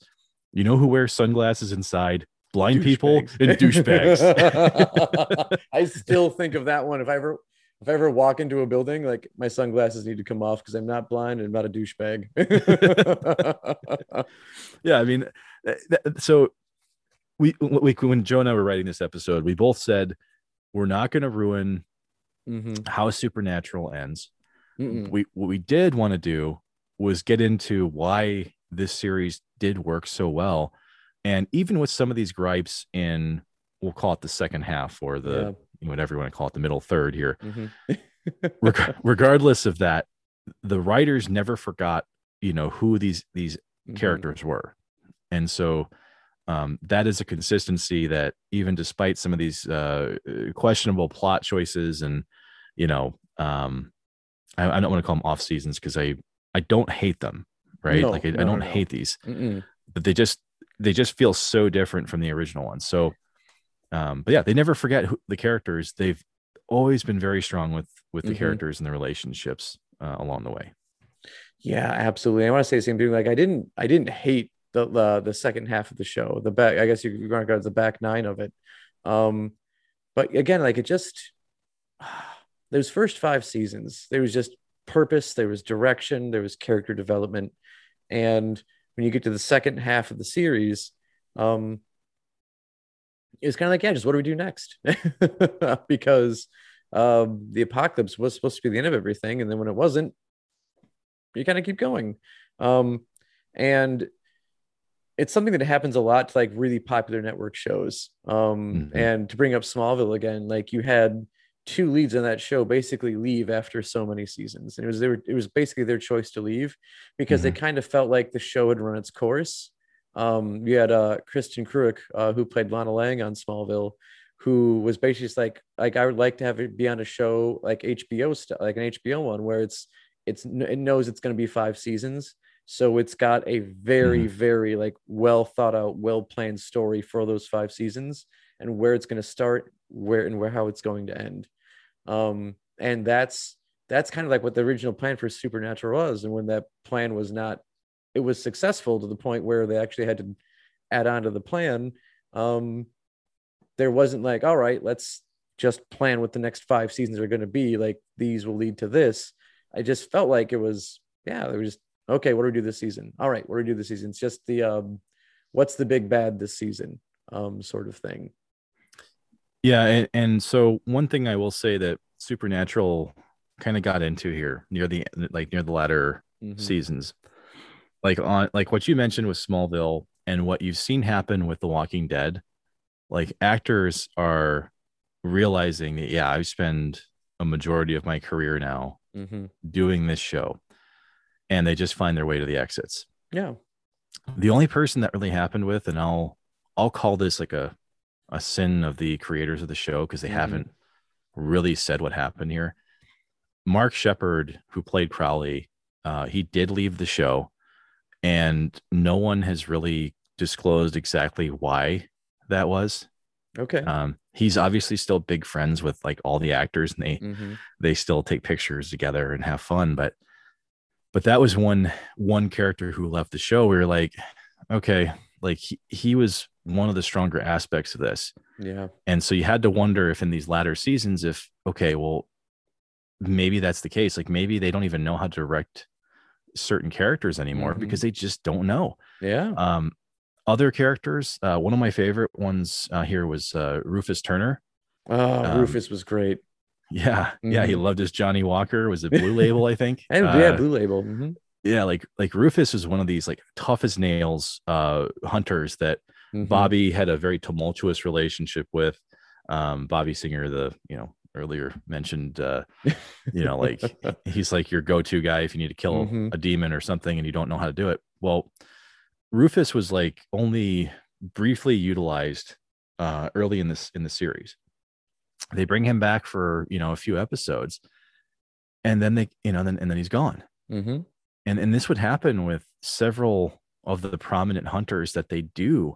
S2: you know who wears sunglasses inside blind people and douchebags
S1: I still think of that one. If I ever if I ever walk into a building, like my sunglasses need to come off because I'm not blind and I'm not a douchebag.
S2: yeah i mean th- so we, we when joe and i were writing this episode we both said we're not going to ruin
S1: Mhm.
S2: how supernatural ends
S1: Mm-mm.
S2: we what we did want to do was get into why this series did work so well and even with some of these gripes in we'll call it the second half or the whatever you want to call it the middle third here.
S1: Mhm.
S2: reg- regardless of that the writers never forgot you know who these these
S1: Mhm.
S2: characters were and so um, that is a consistency that even despite some of these uh, questionable plot choices and you know um, I, I don't want to call them off seasons because I I don't hate them, right?
S1: No,
S2: like I,
S1: no,
S2: I don't
S1: no.
S2: hate these,
S1: Mm-mm.
S2: but they just they just feel so different from the original ones. So, um, but yeah, they never forget who, the characters. They've always been very strong with with the
S1: Mhm.
S2: characters and the relationships uh, along the way.
S1: Yeah, absolutely. I want to say the same thing. Like I didn't, I didn't hate the the, the second half of the show. The back, I guess you- you're going to go to the back nine of it. Um, but again, like it just those first five seasons, there was just purpose, there was direction, there was character development, and when you get to the second half of the series, um, it's kind of like, yeah, just what do we do next? because um, the apocalypse was supposed to be the end of everything, and then when it wasn't, you kind of keep going. Um, and it's something that happens a lot to like really popular network shows. Um,
S2: Mhm.
S1: and to bring up Smallville again, like you had two leads on that show basically leave after so many seasons, and it was their, it was basically their choice to leave because they kind of felt like the show had run its course. Um, you had uh, Kristin Kreuk, uh, who played Lana Lang on Smallville, who was basically just like like I would like to have it be on a show like HBO stuff, like an HBO one where it's it's it knows it's going to be five seasons. So it's got a very very like well thought out well planned story for those five seasons and where it's going to start where and where how it's going to end. Um and that's that's kind of like what the original plan for supernatural was and when that plan was not it was successful to the point where they actually had to add on to the plan um there wasn't like all right let's just plan what the next five seasons are going to be like these will lead to this I just felt like it was, yeah, they were just okay. What do we do this season? All right, what do we do this season? It's just the um, what's the big bad this season, um, sort of thing.
S2: Yeah, and, and so one thing I will say that Supernatural kind of got into here near the like near the latter
S1: Mhm.
S2: seasons, like on like what you mentioned with Smallville and what you've seen happen with The Walking Dead, like actors are realizing that yeah, I spend a majority of my career now
S1: Mhm.
S2: doing this show, and they just find their way to the exits.
S1: Yeah.
S2: the only person that really happened with and i'll i'll call this like a a sin of the creators of the show because they
S1: Mhm.
S2: haven't really said what happened here mark sheppard who played crowley uh, he did leave the show and no one has really disclosed exactly why that was
S1: Okay.
S2: um, he's obviously still big friends with like all the actors and they
S1: Mhm.
S2: they still take pictures together and have fun but but that was one one character who left the show we were like okay like he, he was one of the stronger aspects of this
S1: Yeah.
S2: and so you had to wonder if in these latter seasons if okay well maybe that's the case like maybe they don't even know how to direct certain characters anymore
S1: Mhm.
S2: because they just don't know
S1: Yeah.
S2: um other characters uh one of my favorite ones uh here was uh rufus turner
S1: Oh,
S2: um,
S1: Rufus was great.
S2: yeah yeah he
S1: Mhm.
S2: loved his johnnie walker was it blue label i think
S1: And yeah,
S2: Uh,
S1: Blue Label. Mhm.
S2: yeah like like rufus was one of these like tough as nails uh hunters that
S1: Mhm.
S2: bobby had a very tumultuous relationship with um bobby singer the you know earlier mentioned uh you know like he's like your go-to guy if you need to kill
S1: Mhm.
S2: a demon or something and you don't know how to do it well rufus was like only briefly utilized uh early in this in the series they bring him back for you know a few episodes and then they you know then and then he's gone
S1: Mhm.
S2: and and this would happen with several of the prominent hunters that they do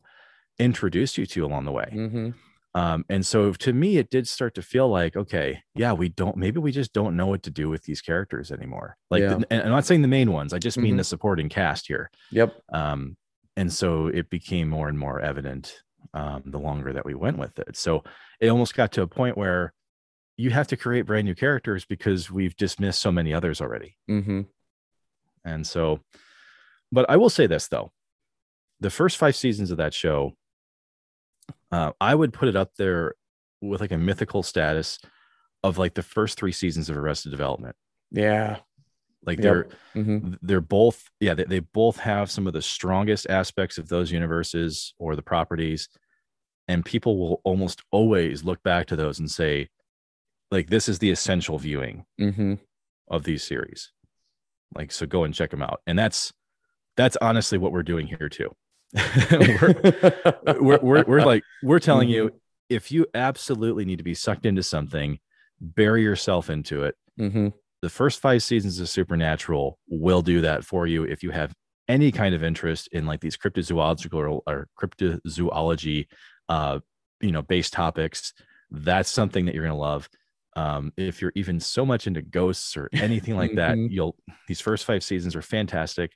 S2: introduce you to along the way
S1: Mhm.
S2: Um, and so to me it did start to feel like okay yeah we don't maybe we just don't know what to do with these characters anymore like
S1: Yeah.
S2: the- and i'm not saying the main ones i just mean
S1: Mhm.
S2: the supporting cast here
S1: Yep.
S2: um, and so it became more and more evident um, the longer that we went with it so it almost got to a point where you have to create brand new characters because we've dismissed so many others already
S1: Mhm.
S2: and so, but I will say this though the first five seasons of that show, uh, I would put it up there with like a mythical status of like the first three seasons of Arrested Development.
S1: Yeah.
S2: Like they're
S1: Mhm.
S2: they're both yeah they, they both have some of the strongest aspects of those universes or the properties, and people will almost always look back to those and say, like this is the essential viewing
S1: Mhm.
S2: of these series. Like, so go and check them out. And that's that's honestly what we're doing here too. we're, we're, we're, we're like we're telling you if you absolutely need to be sucked into something, bury yourself into it.
S1: Mhm.
S2: the first five seasons of Supernatural will do that for you if you have any kind of interest in like these cryptozoological or, or cryptozoology, uh, you know, based topics. That's something that you're gonna love. Um, if you're even so much into ghosts or anything like that,
S1: Mhm.
S2: you'll these first five seasons are fantastic.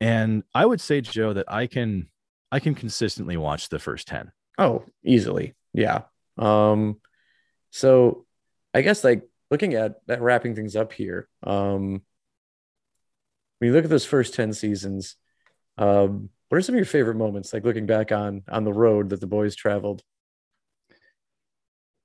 S2: And I would say, Joe, that I can I can consistently watch the first 10.
S1: Oh, easily. Yeah. Um, so I guess like looking at at wrapping things up here, um, when you look at those first 10 seasons, um, what are some of your favorite moments, like looking back on on the road that the boys traveled?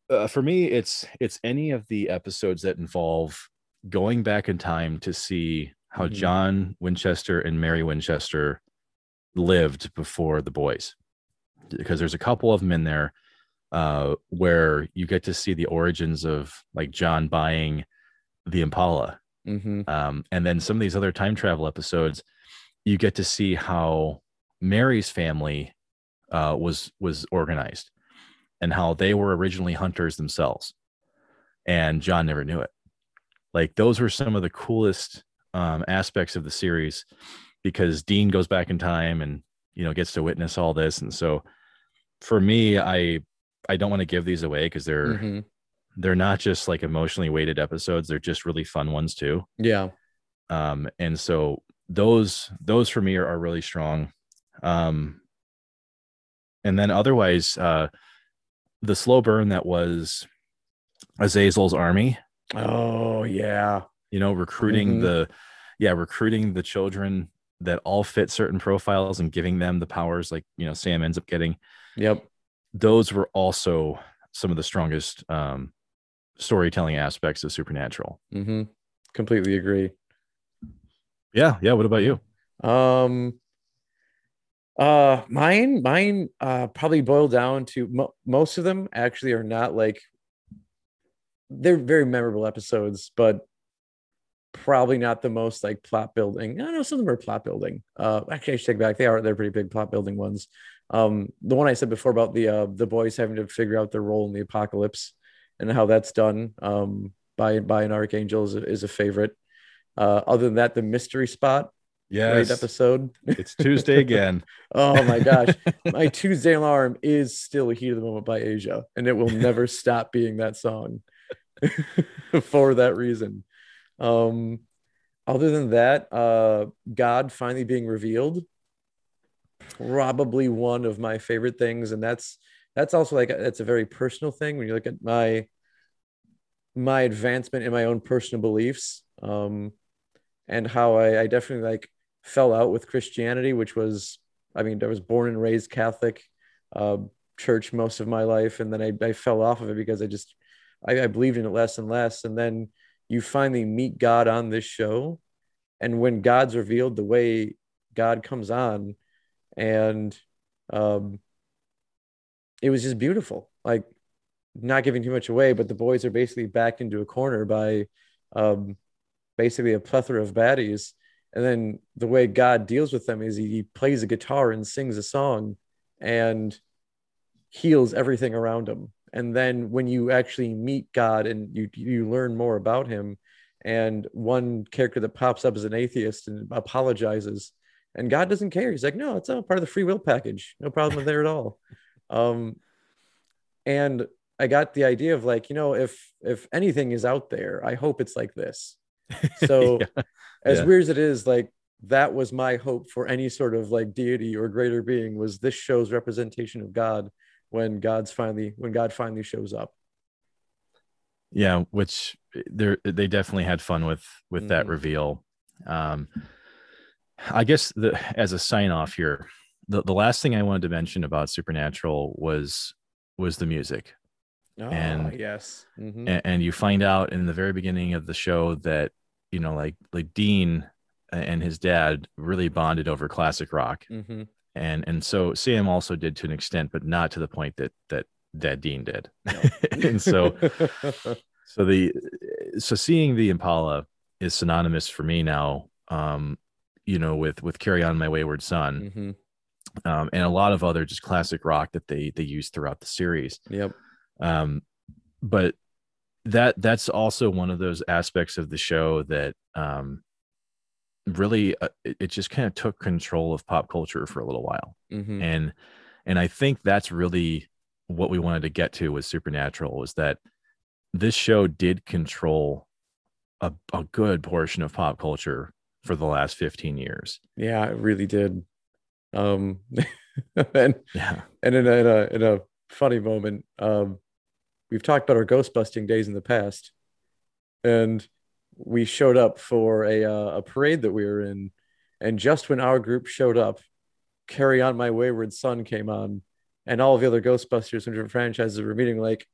S2: uh, for me it's it's any of the episodes that involve going back in time to see how
S1: Mhm.
S2: john winchester and mary winchester lived before the boys because there's a couple of them in there uh, where you get to see the origins of like john buying the impala
S1: Mm-hmm.
S2: um, and then some of these other time travel episodes you get to see how mary's family uh, was was organized and how they were originally hunters themselves and john never knew it like those were some of the coolest um, aspects of the series because dean goes back in time and you know gets to witness all this and so for me i i don't want to give these away because they're
S1: Mm-hmm.
S2: they're not just like emotionally weighted episodes they're just really fun ones too
S1: Yeah.
S2: um and so those those for me are, are really strong um and then otherwise uh the slow burn that was azazel's army
S1: Oh yeah.
S2: You know recruiting
S1: Mhm.
S2: the yeah recruiting the children that all fit certain profiles and giving them the powers like you know sam ends up getting
S1: Yep.
S2: those were also some of the strongest um storytelling aspects of supernatural
S1: Mm-hmm. Completely agree.
S2: yeah yeah what about you
S1: Um, uh, mine, mine, uh, probably boil down to mo- most of them actually are not like they're very memorable episodes, but probably not the most like plot building. I don't know some of them are plot building. Uh, actually, I should take back. They are they're pretty big plot building ones. Um, the one I said before about the uh the boys having to figure out their role in the apocalypse and how that's done um by by an archangel is a, is a favorite. Uh, other than that, the mystery spot great episode.
S2: it's tuesday again
S1: Oh my gosh. My Tuesday alarm is still the Heat of the Moment by Asia, and it will never stop being that song for that reason. Um, other than that, uh, God finally being revealed, probably one of my favorite things, and that's that's also like that's a very personal thing. When you look at my my advancement in my own personal beliefs, um, and how I, I definitely like fell out with Christianity, which was I mean, I was born and raised Catholic, uh, church most of my life, and then I, I fell off of it because I just I, I believed in it less and less. And then you finally meet God on this show, and when God's revealed, the way God comes on, and um, it was just beautiful. Like not giving too much away, but the boys are basically backed into a corner by um, basically a plethora of baddies and then the way God deals with them is he, he plays a guitar and sings a song and heals everything around him. And then when you actually meet God and you you learn more about him, and one character that pops up as an atheist and apologizes, and God doesn't care. He's like, no, it's all part of the free will package. No problem there at all. Um, and I got the idea of like, you know, if if anything is out there, I hope it's like this. So
S2: Yeah.
S1: as
S2: Yeah.
S1: weird as it is, like that was my hope for any sort of like deity or greater being was this show's representation of God when God's finally when God finally shows up.
S2: yeah which they they definitely had fun with with that
S1: Mhm.
S2: reveal um i guess the as a sign off here the, the last thing i wanted to mention about supernatural was was the music
S1: Oh,
S2: And-
S1: yes. Mhm.
S2: and, and you find out in the very beginning of the show that you know like like dean and his dad really bonded over classic rock
S1: Mhm.
S2: And and so sam also did to an extent but not to the point that that that dean did
S1: No.
S2: and so so the so seeing the impala is synonymous for me now um you know with with carry on my wayward son
S1: Mhm.
S2: um and a lot of other just classic rock that they they use throughout the series
S1: Yep.
S2: um but that that's also one of those aspects of the show that um really uh, it, it just kind of took control of pop culture for a little while
S1: Mhm.
S2: and and i think that's really what we wanted to get to with supernatural was that this show did control a, a good portion of pop culture for the last 15 years
S1: Yeah, it really did. Um, and
S2: yeah
S1: and in a, in a in a funny moment, um, we've talked about our ghost busting days in the past, and we showed up for a uh, a parade that we were in, and just when our group showed up, "Carry On My Wayward Son" came on, and all of the other Ghostbusters from different franchises were meeting like.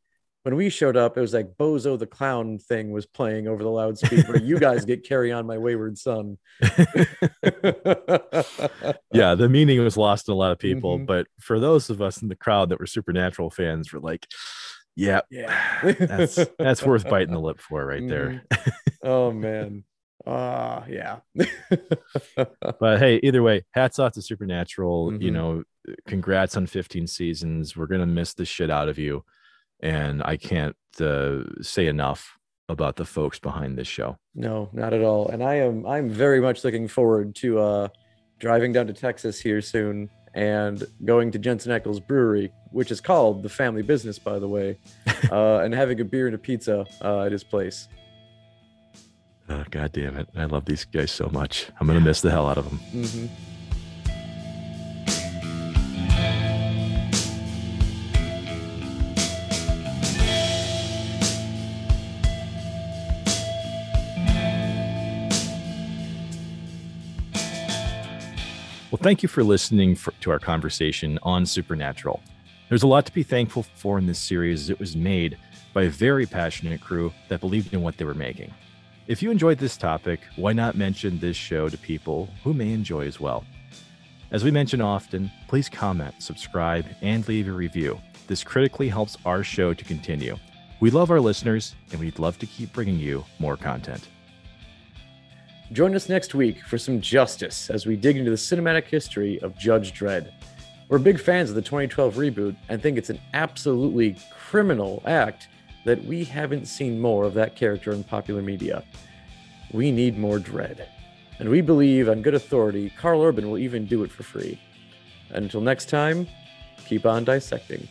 S1: When we showed up, it was like Bozo the Clown thing was playing over the loudspeaker. you guys get "Carry On My Wayward Son."
S2: yeah the meaning was lost in a lot of people
S1: Mhm.
S2: but for those of us in the crowd that were supernatural fans we're like yeah
S1: Yeah.
S2: that's that's worth biting the lip for right there
S1: oh man. Ah, yeah.
S2: but hey either way hats off to supernatural you
S1: Mhm.
S2: know congrats on 15 seasons we're gonna miss the shit out of you and i can't uh, say enough about the folks behind this show
S1: no, not at all. And I am I'm very much looking forward to uh driving down to Texas here soon and going to Jensen Ackles Brewery, which is called the Family Business, by the way, uh, and having a beer and a pizza uh, at his place.
S2: oh, god damn it. I love these guys so much. I'm gonna miss the hell out of them.
S1: Hmm
S2: thank you for listening for, to our conversation on Supernatural. There's a lot to be thankful for in this series as it was made by a very passionate crew that believed in what they were making. If you enjoyed this topic, why not mention this show to people who may enjoy as well? As we mention often, please comment, subscribe, and leave a review. This critically helps our show to continue. We love our listeners, and we'd love to keep bringing you more content.
S1: Join us next week for some justice as we dig into the cinematic history of Judge Dredd. We're big fans of the 2012 reboot and think it's an absolutely criminal act that we haven't seen more of that character in popular media. We need more Dredd. And we believe, on good authority, Karl Urban will even do it for free. And until next time, keep on dissecting.